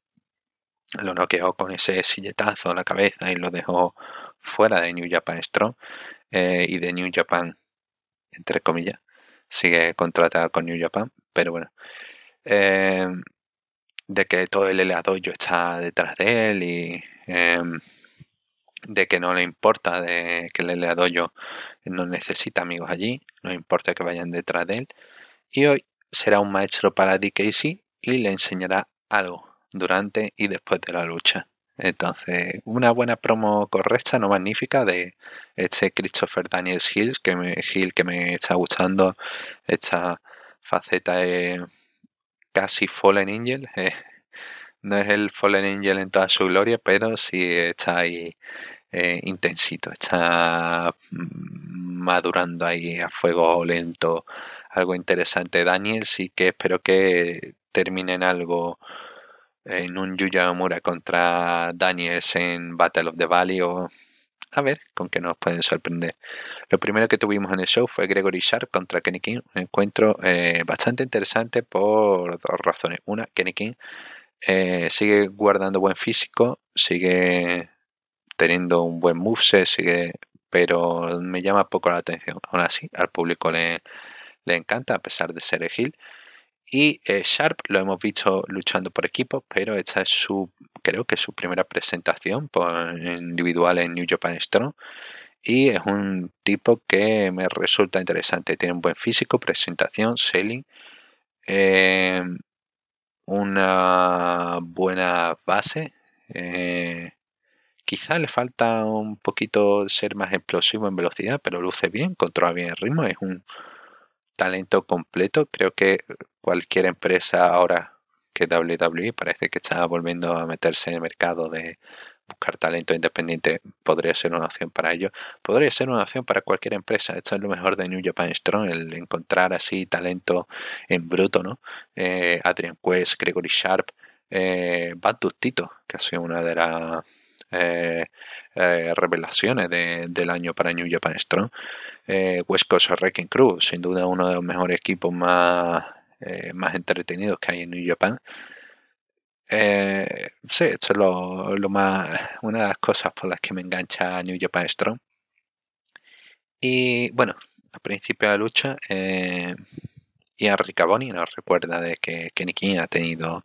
lo noqueó con ese silletazo en la cabeza y lo dejó fuera de New Japan Strong eh, y de New Japan, entre comillas. Sigue contratada con New Japan, pero bueno. Eh, de que todo el LA está detrás de él y em, de que no le importa de que el LA no necesita amigos allí, no importa que vayan detrás de él. Y hoy será un maestro para DKC y le enseñará algo durante y después de la lucha. Entonces, una buena promo correcta, no magnífica, de este Christopher Daniels Hill, que me, Hill, que me está gustando esta faceta de casi Fallen Angel. Eh, no es el Fallen Angel en toda su gloria, pero sí está ahí eh, intensito, está madurando ahí a fuego lento, algo interesante. Daniels sí que espero que termine en algo en un Yuya Omura contra Daniels en Battle of the Valley o a ver con qué nos pueden sorprender. Lo primero que tuvimos en el show fue Gregory Sharp contra Kenny King, un encuentro eh, bastante interesante por dos razones. Una, Kenny King eh, sigue guardando buen físico, sigue teniendo un buen moveset, sigue, pero me llama poco la atención. Aún así, al público le, le encanta, a pesar de ser el y eh, Sharp lo hemos visto luchando por equipo, pero esta es su, creo que su primera presentación individual en New Japan Strong. Y es un tipo que me resulta interesante. Tiene un buen físico, presentación, selling, eh, una buena base. Eh, quizá le falta un poquito ser más explosivo en velocidad, pero luce bien, controla bien el ritmo. Es un talento completo. Creo que cualquier empresa ahora que WWE parece que está volviendo a meterse en el mercado de buscar talento independiente podría ser una opción para ello. Podría ser una opción para cualquier empresa. Esto es lo mejor de New Japan Strong, el encontrar así talento en bruto, ¿no? Eh, Adrian Quest, Gregory Sharp, eh, Bad Dustito, que ha sido una de las eh, eh, revelaciones del año para New Japan Strong. West Coast Wrecking Crew, sin duda uno de los mejores equipos más, eh, más entretenidos que hay en New Japan. sí, esto es lo, más, una de las cosas por las que me engancha New Japan Strong. Y bueno, al principio de la lucha, eh, Ian Riccaboni nos recuerda de que Kenny King ha tenido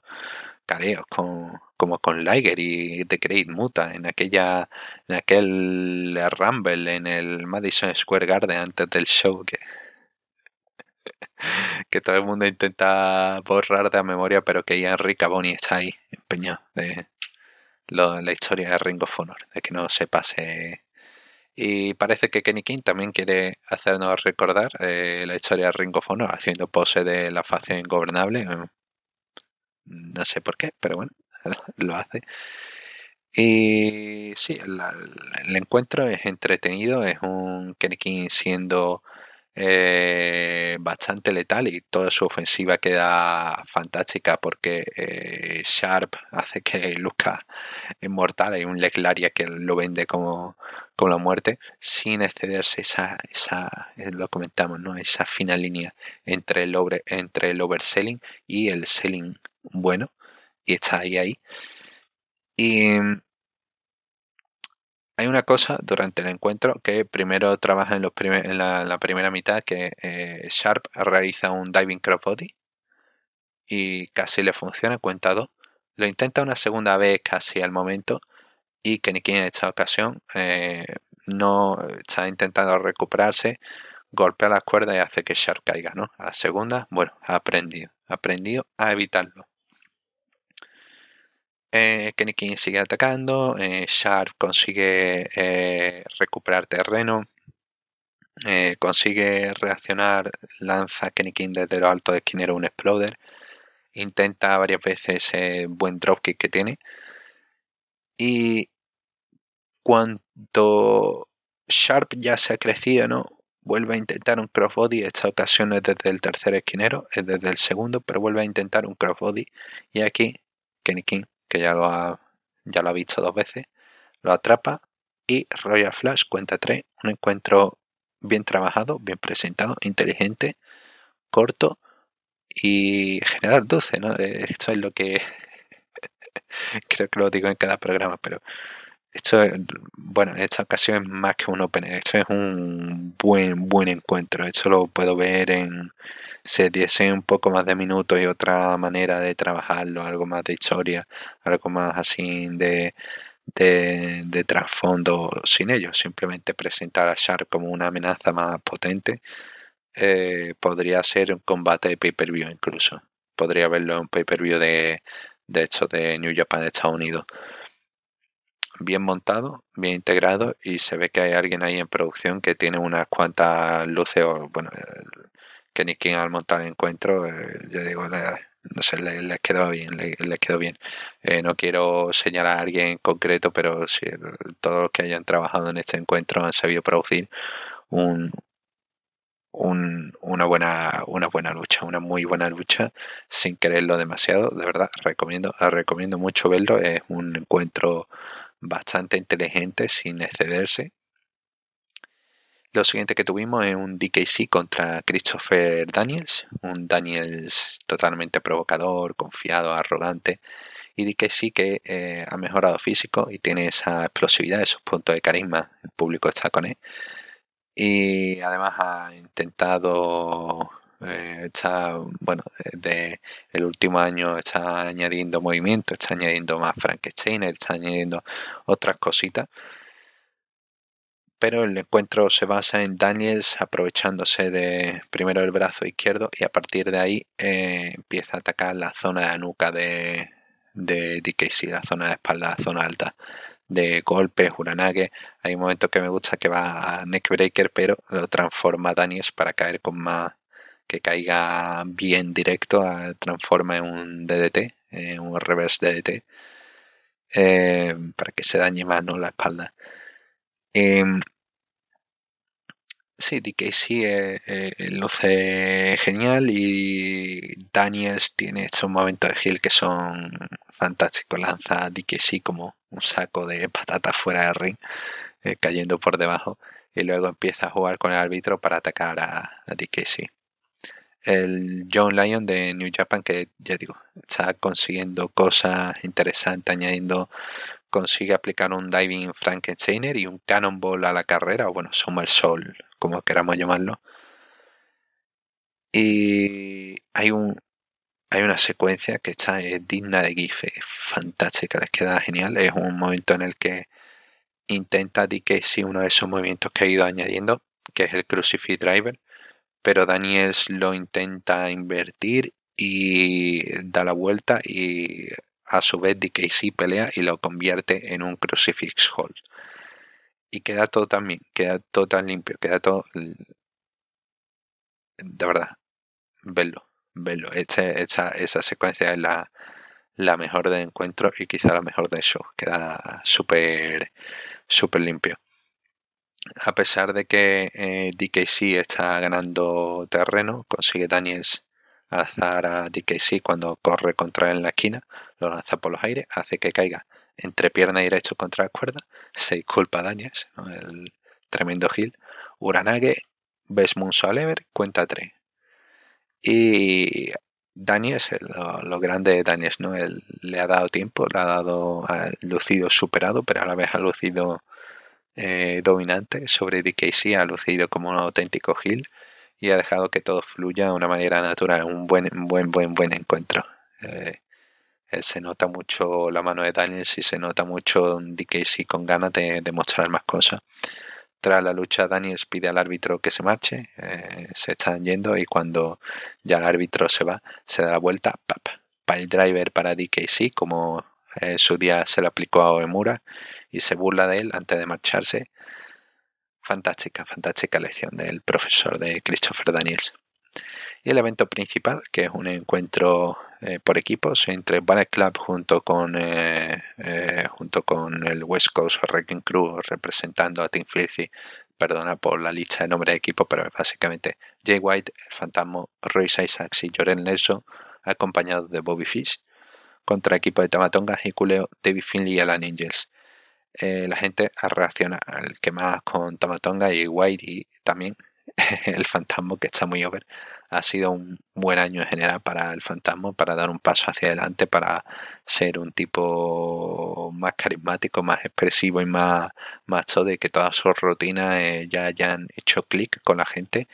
careos con, como con Liger y The Great Muta en aquella en aquel Rumble en el Madison Square Garden antes del show que que todo el mundo intenta borrar de la memoria pero que ya Enrique Boni está ahí empeñado de la historia de Ring of Honor de que no se pase y parece que Kenny King también quiere hacernos recordar eh, la historia de Ring of Honor haciendo pose de la facción ingobernable no sé por qué pero bueno lo hace. Y sí, el encuentro es entretenido, es un Kenny siendo eh, bastante letal y toda su ofensiva queda fantástica porque eh, Sharp hace que luzca inmortal. Hay un Leclaria que lo vende como, como la muerte sin excederse esa, esa lo comentamos, ¿no? esa fina línea entre el, over, entre el overselling y el selling bueno y está ahí ahí. Y hay una cosa durante el encuentro que primero trabaja en, la, primera mitad que eh, Sharp realiza un diving crossbody y casi le funciona, cuenta dos. Lo intenta una segunda vez casi al momento y ni en esta ocasión eh, no está intentando recuperarse, golpea las cuerdas y hace que Sharp caiga, ¿no? A la segunda, bueno, ha aprendido, ha aprendido a evitarlo. Eh, Kenny sigue atacando, eh, Sharp consigue eh, recuperar terreno, eh, consigue reaccionar, lanza Kenny King desde lo alto de esquinero un exploder, intenta varias veces ese buen dropkick que tiene y cuando Sharp ya se ha crecido, ¿no? Vuelve a intentar un crossbody, esta ocasión es desde el tercer esquinero, es desde el segundo, pero vuelve a intentar un crossbody y aquí Kenny que ya lo ha, ya lo ha visto dos veces, lo atrapa y Royal Flash cuenta 3, un encuentro bien trabajado, bien presentado, inteligente, corto y general dulce, ¿no? Eh, esto es lo que creo que lo digo en cada programa, pero esto es, bueno, en esta ocasión es más que un opener, esto es un buen, buen encuentro, esto lo puedo ver en se diese un poco más de minutos y otra manera de trabajarlo, algo más de historia, algo más así de, de, trasfondo sin ello, simplemente presentar a Shark como una amenaza más potente, eh, podría ser un combate de pay-per-view incluso. Podría verlo en pay-per-view de, de hecho de New Japan de Estados Unidos. Bien montado, bien integrado y se ve que hay alguien ahí en producción que tiene unas cuantas luces, bueno, que ni quien al montar el encuentro, eh, yo digo, no sé, les, quedó bien, les, quedó bien. Eh, no quiero señalar a alguien en concreto, pero sí, todos los que hayan trabajado en este encuentro han sabido producir un, una, buena, una buena lucha, una muy buena lucha, sin quererlo demasiado. De verdad, recomiendo, recomiendo mucho verlo. Es un encuentro bastante inteligente, sin excederse. Lo siguiente que tuvimos es un DKC contra Christopher Daniels, un Daniels totalmente provocador, confiado, arrogante, y DKC que eh, ha mejorado físico y tiene esa explosividad, esos puntos de carisma, el público está con él, y además ha intentado eh, está, bueno, de, el último año está añadiendo movimiento, está añadiendo más Frankenstein, está añadiendo otras cositas pero el encuentro se basa en Daniels aprovechándose de primero el brazo izquierdo y a partir de ahí eh, empieza a atacar la zona de la nuca de, de DKC, la zona de espalda, la zona alta de golpes, Uranage. Hay un momento que me gusta que va a neckbreaker, pero lo transforma Daniels para caer con más, que caiga bien directo, transforma en un DDT, en un reverse DDT, eh, para que se dañe más ¿no? la espalda. Em, Sí, DKC eh, eh, luce genial y Daniels tiene estos momentos de Hill que son fantásticos. Lanza a DKC como un saco de patatas fuera del ring, eh, cayendo por debajo, y luego empieza a jugar con el árbitro para atacar a, a DKC. El John Lyon de New Japan, que ya digo, está consiguiendo cosas interesantes, añadiendo consigue aplicar un diving Frankensteiner y un cannonball a la carrera, o bueno, Somersault como queramos llamarlo. Y hay un hay una secuencia que está digna de GIF, es fantástica, les queda genial. Es un momento en el que intenta DKC uno de esos movimientos que ha ido añadiendo, que es el Crucifix Driver, pero Daniels lo intenta invertir y da la vuelta y a su vez DKC pelea y lo convierte en un Crucifix Hold y queda todo también, queda todo tan limpio, queda todo... De verdad, verlo, verlo. Este, esa secuencia es la, la mejor de encuentro y quizá la mejor de show. Queda súper, súper limpio. a pesar de que eh, DKC está ganando terreno, consigue Daniels alzar a DKC cuando corre contra él en la esquina, lo lanza por los aires, hace que caiga entre pierna y derecho contra la cuerda, se disculpa a el tremendo Hill, Uranage, Besmunso Alever, cuenta 3. Y Daniels, lo, grande de Daniels, ¿no? Él le ha dado tiempo, le ha dado lucido superado, pero a la vez ha lucido eh, dominante sobre DKC, ha lucido como un auténtico Hill y ha dejado que todo fluya de una manera natural, un buen, buen, buen, buen encuentro. Eh, se nota mucho la mano de Daniels y se nota mucho DKC con ganas de demostrar más cosas. Tras la lucha, Daniels pide al árbitro que se marche, eh, se están yendo y cuando ya el árbitro se va, se da la vuelta, para el driver para DKC, como en su día se le aplicó a Oemura, y se burla de él antes de marcharse. Fantástica, fantástica lección del profesor de Christopher Daniels. Y el evento principal, que es un encuentro eh, por equipos entre Ballet Club junto con, eh, eh, junto con el West Coast Wrecking Crew representando a Team Filthy. Perdona por la lista de nombre de equipo, pero básicamente Jay White, el fantasma, Royce Isaacs y Joren Nelson, acompañados de Bobby Fish, contra equipo de Tamatonga, Hikuleo, David Finley y Alan Angels. La gente reacciona al que más con Tamatonga y White y también el fantasma que está muy over. Ha sido un buen año en general para el fantasma, para dar un paso hacia adelante, para ser un tipo más carismático, más expresivo y más macho de que todas sus rutinas eh, ya hayan hecho clic con la gente.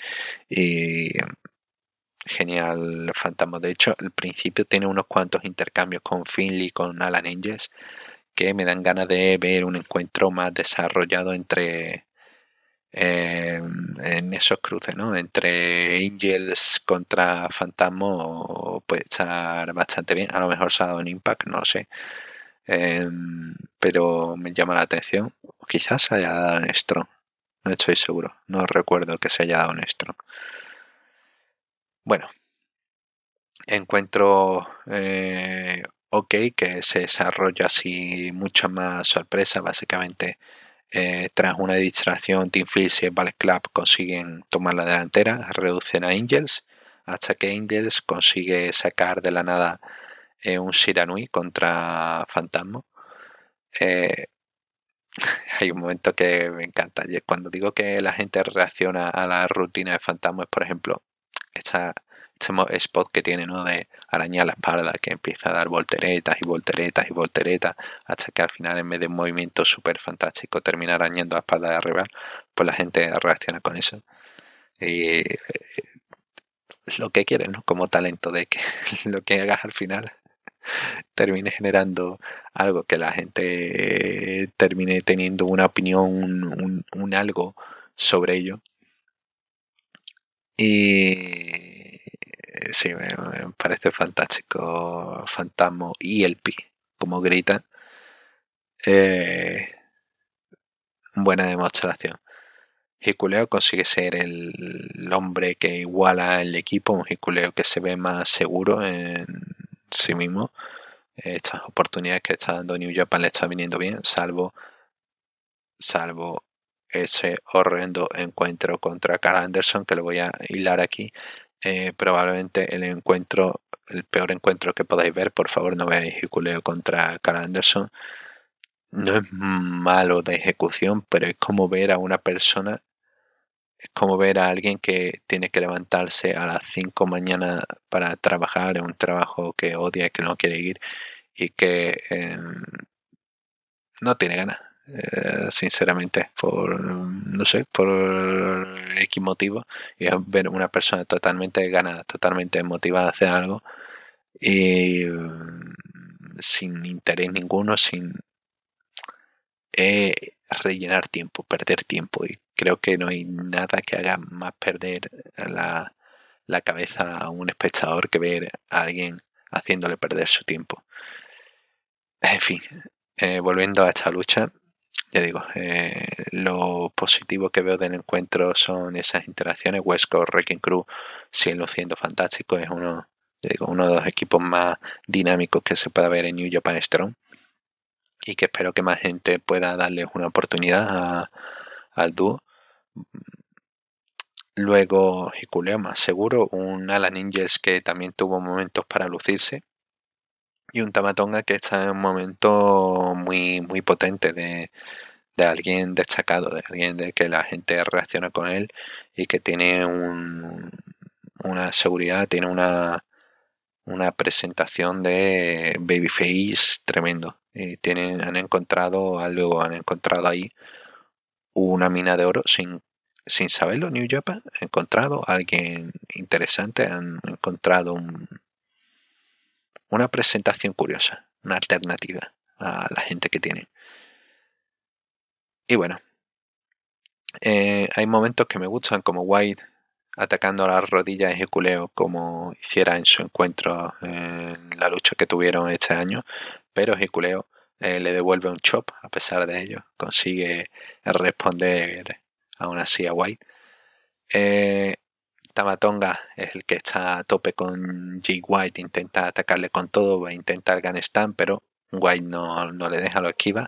Y genial el fantasma. De hecho, al principio tiene unos cuantos intercambios con Finley, con Alan Angels, me dan ganas de ver un encuentro más desarrollado entre en esos cruces, ¿no? Entre Angels contra Fantasma puede estar bastante bien. A lo mejor se ha dado un impact, no sé. Em, pero me llama la atención. Quizás se haya dado en Strong. No estoy seguro. No recuerdo que se haya dado en Strong. Bueno. Encuentro eh, ok que se desarrolla así mucha más sorpresa. Básicamente eh, tras una distracción, Team y Ballet Club consiguen tomar la delantera, reducen a Angels, hasta que Angels consigue sacar de la nada eh, un Shiranui contra Fantasma. Eh, hay un momento que me encanta. Cuando digo que la gente reacciona a la rutina de Fantasma, es por ejemplo, esta este spot que tiene, ¿no? De arañar la espalda, que empieza a dar volteretas y volteretas y volteretas, hasta que al final, en vez de un movimiento súper fantástico, termina arañando la espalda de arriba, pues la gente reacciona con eso. Y es lo que quieren, ¿no? Como talento de que lo que hagas al final termine generando algo que la gente termine teniendo una opinión, un algo sobre ello. Y sí, me, parece fantástico Fantasma y el Pi, como gritan. Eh, buena demostración. Hikuleo consigue ser el, hombre que iguala el equipo, un Hikuleo que se ve más seguro en sí mismo. Estas oportunidades que está dando New Japan le está viniendo bien, salvo, salvo ese horrendo encuentro contra Carl Anderson que lo voy a hilar aquí eh, probablemente el encuentro, el peor encuentro que podáis ver, por favor no veáis Hikuleo contra Carl Anderson. No es malo de ejecución, pero es como ver a una persona, es como ver a alguien que tiene que levantarse a las 5 mañana para trabajar en un trabajo que odia y que no quiere ir y que em, no tiene ganas. Eh, sinceramente, por no sé, por X motivo, y ver una persona totalmente ganada, totalmente motivada a hacer algo y mm, sin interés ninguno, sin eh, rellenar tiempo, perder tiempo. Y creo que no hay nada que haga más perder la, la cabeza a un espectador que ver a alguien haciéndole perder su tiempo. En fin, eh, volviendo a esta lucha, ya digo, eh, lo positivo que veo del encuentro son esas interacciones. Coast Wrecking Crew siguen luciendo fantástico, es uno, digo, uno de los equipos más dinámicos que se pueda ver en New Japan Strong y que espero que más gente pueda darles una oportunidad a, al dúo. Luego Hikuleo más seguro, un Alan Angels que también tuvo momentos para lucirse y un Tamatonga que está en un momento muy, muy potente de, de alguien destacado, de alguien de que la gente reacciona con él y que tiene un, una seguridad, tiene una, una presentación de babyface tremendo. Y tienen, han encontrado algo, han encontrado ahí una mina de oro sin, sin saberlo, New Japan. Han encontrado a alguien interesante, han encontrado un, una presentación curiosa, una alternativa a la gente que tiene. Y bueno, eh, hay momentos que me gustan, como White atacando a las rodillas de Jeculeo, como hiciera en su encuentro en la lucha que tuvieron este año, pero Jeculeo eh, le devuelve un chop a pesar de ello, consigue responder aún así a White. Eh, Tamatonga es el que está a tope con Jake White, intenta atacarle con todo, va a intentar Stand, pero White no, no le deja, lo esquiva.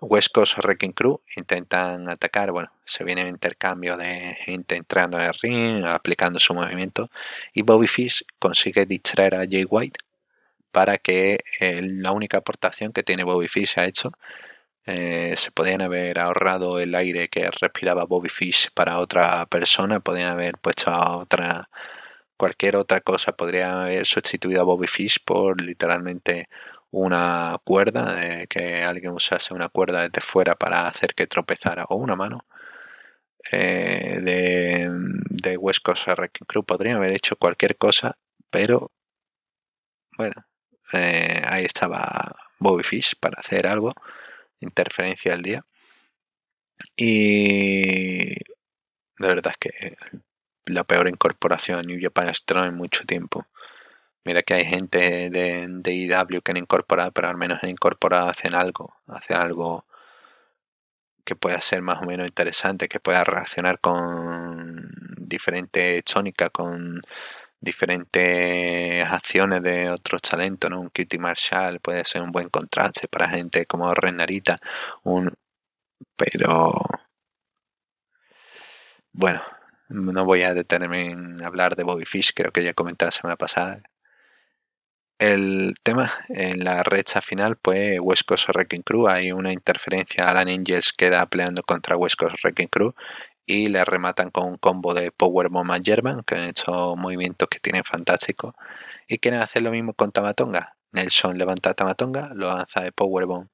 West Coast Wrecking Crew intentan atacar, bueno, se viene un intercambio de gente entrando en el ring, aplicando su movimiento, y Bobby Fish consigue distraer a Jay White para que la única aportación que tiene Bobby Fish ha hecho eh, se podían haber ahorrado el aire que respiraba Bobby Fish para otra persona, podían haber puesto a otra cualquier otra cosa, podría haber sustituido a Bobby Fish por literalmente una cuerda, de que alguien usase una cuerda desde fuera para hacer que tropezara, o una mano. Eh, de, de West Coast Crew podrían haber hecho cualquier cosa, pero bueno, eh, ahí estaba Bobby Fish para hacer algo, interferencia del día. Y de verdad es que la peor incorporación a New Japan Strong en mucho tiempo. Mira que hay gente de, de IW que han incorporado, pero al menos han incorporado, hacen algo, hacen algo que pueda ser más o menos interesante, que pueda relacionar con diferentes tónicas, con diferentes acciones de otros talentos, ¿no? Un Kitty Marshall puede ser un buen contraste para gente como Renarita, un pero bueno, no voy a detenerme en hablar de Bobby Fish, creo que ya comenté la semana pasada, el tema en la recha final, pues West Coast Wrecking Crew, hay una interferencia, Alan Angels queda peleando contra West Coast Wrecking Crew y le rematan con un combo de Powerbomb a German, que han hecho movimientos que tienen fantásticos y quieren hacer lo mismo con Tamatonga. Nelson levanta a Tamatonga, lo lanza de Powerbomb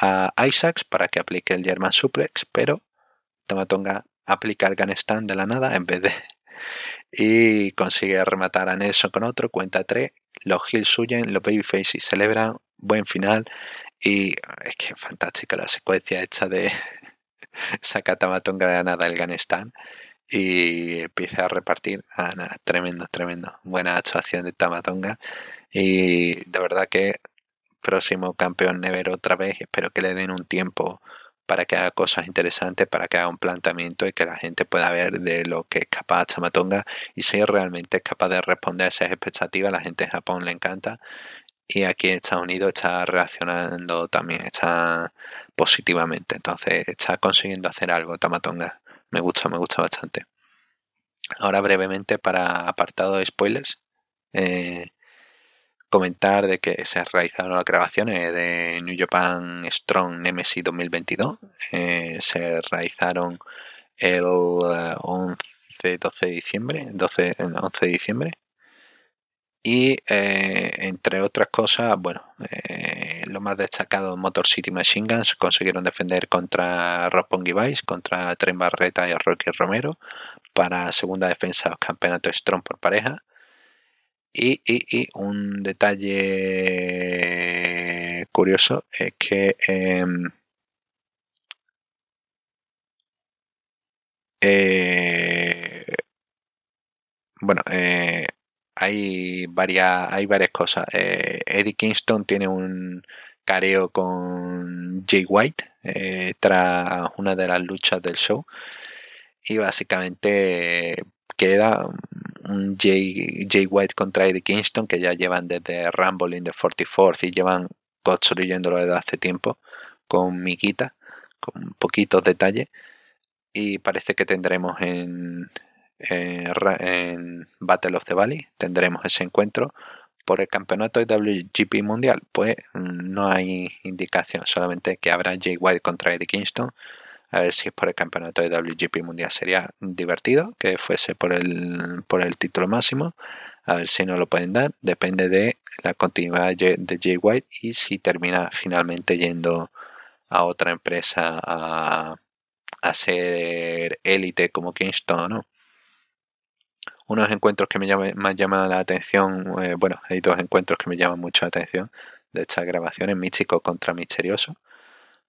a Isaacs para que aplique el German Suplex, pero Tamatonga aplica el Gun Stand de la nada en vez de y consigue rematar a Nelson con otro, cuenta 3 los Hills huyen, los Babyface celebran, buen final. Y es que fantástica la secuencia hecha de saca Tamatonga de nada el y empieza a repartir. Ah, nada, tremendo, tremendo. Buena actuación de Tamatonga. Y de verdad que próximo campeón Never otra vez. Espero que le den un tiempo para que haga cosas interesantes, para que haga un planteamiento y que la gente pueda ver de lo que es capaz Chamatonga y si realmente es capaz de responder a esas expectativas. La gente de Japón le encanta y aquí en Estados Unidos está reaccionando también, está positivamente. Entonces está consiguiendo hacer algo Tamatonga. Me gusta, me gusta bastante. Ahora brevemente para apartado de spoilers. Eh, comentar de que se realizaron las grabaciones de New Japan Strong Nemesis 2022. Eh, se realizaron el 11, eh, 12 de diciembre, 12, 11 de diciembre. Y eh, entre otras cosas, bueno, lo más destacado, Motor City Machine Guns consiguieron defender contra Roppongi Vice, contra Tren Barreta y Rocky Romero para segunda defensa del campeonato Strong por pareja. Y, un detalle curioso es que em, eh, bueno, eh, hay varias, hay varias cosas. Eh, Eddie Kingston tiene un careo con Jay White tras una de las luchas del show y básicamente queda un Jay, White contra Eddie Kingston que ya llevan desde Rumble in the 44th y llevan construyéndolo desde hace tiempo con miquita, con poquitos detalles. Y parece que tendremos en, en, Battle of the Valley, tendremos ese encuentro por el campeonato de WGP Mundial. Pues no hay indicación, solamente que habrá Jay White contra Eddie Kingston. A ver si es por el campeonato de WGP Mundial. Sería divertido que fuese por el, por el título máximo. A ver si no lo pueden dar. Depende de la continuidad de Jay White y si termina finalmente yendo a otra empresa a, a ser élite como Kingston no. Unos encuentros que me llaman, más llaman la atención, eh, bueno, hay dos encuentros que me llaman mucho la atención de estas grabaciones, Místico contra Misterioso.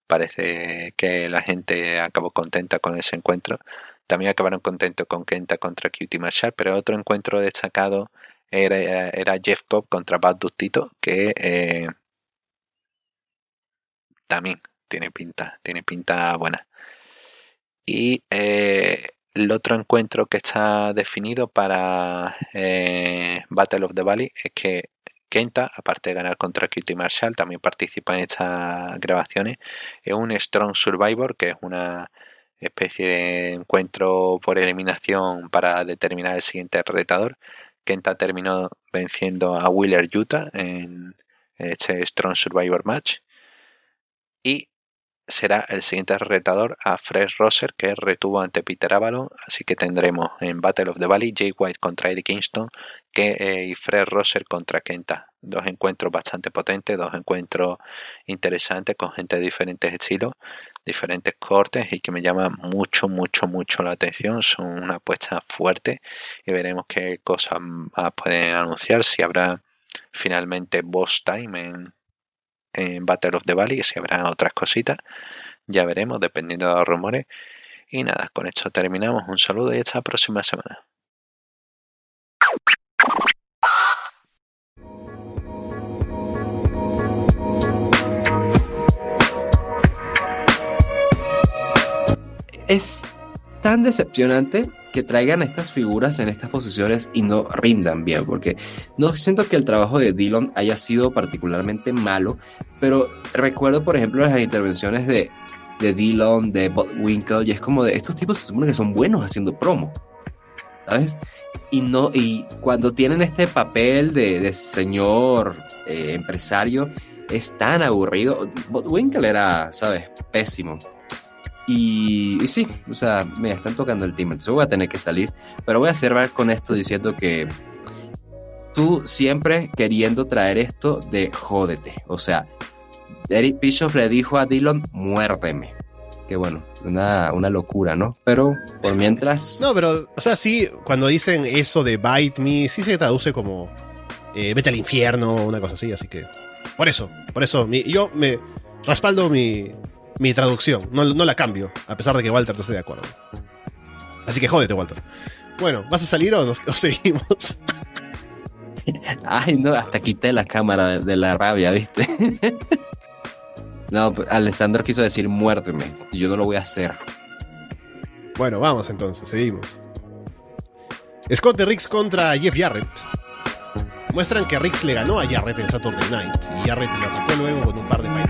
Parece que la gente acabó contenta con ese encuentro. También acabaron contentos con Kenta contra Cutie Marshall, pero otro encuentro destacado era, era Jeff Cobb contra Bad Dustito, que eh, también tiene pinta, tiene pinta buena. Y eh, el otro encuentro que está definido para eh, Battle of the Valley es que Kenta, aparte de ganar contra Cutie Marshall, también participa en estas grabaciones. Es un Strong Survivor, que es una especie de encuentro por eliminación para determinar el siguiente retador. Kenta terminó venciendo a Wheeler Utah en este Strong Survivor match. Y será el siguiente retador a Fred Rosser que retuvo ante Peter Avalon, así que tendremos en Battle of the Valley Jay White contra Eddie Kingston que, eh, y Fred Rosser contra Kenta. Dos encuentros bastante potentes, dos encuentros interesantes con gente de diferentes estilos, diferentes cortes y que me llama mucho, mucho, mucho la atención. Son una apuesta fuerte y veremos qué cosas pueden anunciar, si habrá finalmente boss time en, en Battle of the Valley, si habrá otras cositas. Ya veremos, dependiendo de los rumores. Y nada, con esto terminamos. Un saludo y hasta la próxima semana. Es tan decepcionante que traigan estas figuras en estas posiciones y no rindan bien, porque no siento que el trabajo de Dillon haya sido particularmente malo, pero recuerdo, por ejemplo, las intervenciones de, de Dillon, de Winkle, y es como de estos tipos se supone que son buenos haciendo promo, ¿sabes? Y, no, y cuando tienen este papel de, señor eh, empresario, es tan aburrido. Winkle era, ¿sabes? Pésimo. Y, sí, o sea, me están tocando el timbre, entonces voy a tener que salir. Pero voy a cerrar con esto diciendo que tú siempre queriendo traer esto de jódete. O sea, Eric Bischoff le dijo a Dillon, muérdeme. Que bueno, una, una locura, ¿no? Pero por mientras. No, pero, o sea, sí, cuando dicen eso de bite me, sí se traduce como eh, vete al infierno, una cosa así, así que. Por eso, por eso, yo me respaldo mi, mi traducción. No, la cambio, a pesar de que Walter no esté de acuerdo. Así que jódete, Walter. Bueno, ¿vas a salir o nos, seguimos? Ay, no, hasta quité la cámara de, la rabia, ¿viste? no, Alessandro quiso decir muérdeme. Yo no lo voy a hacer. Bueno, vamos entonces, seguimos. Scott de Riggs contra Jeff Jarrett. Muestran que Riggs le ganó a Jarrett en Saturday Night y Jarrett lo atacó luego con un par de pie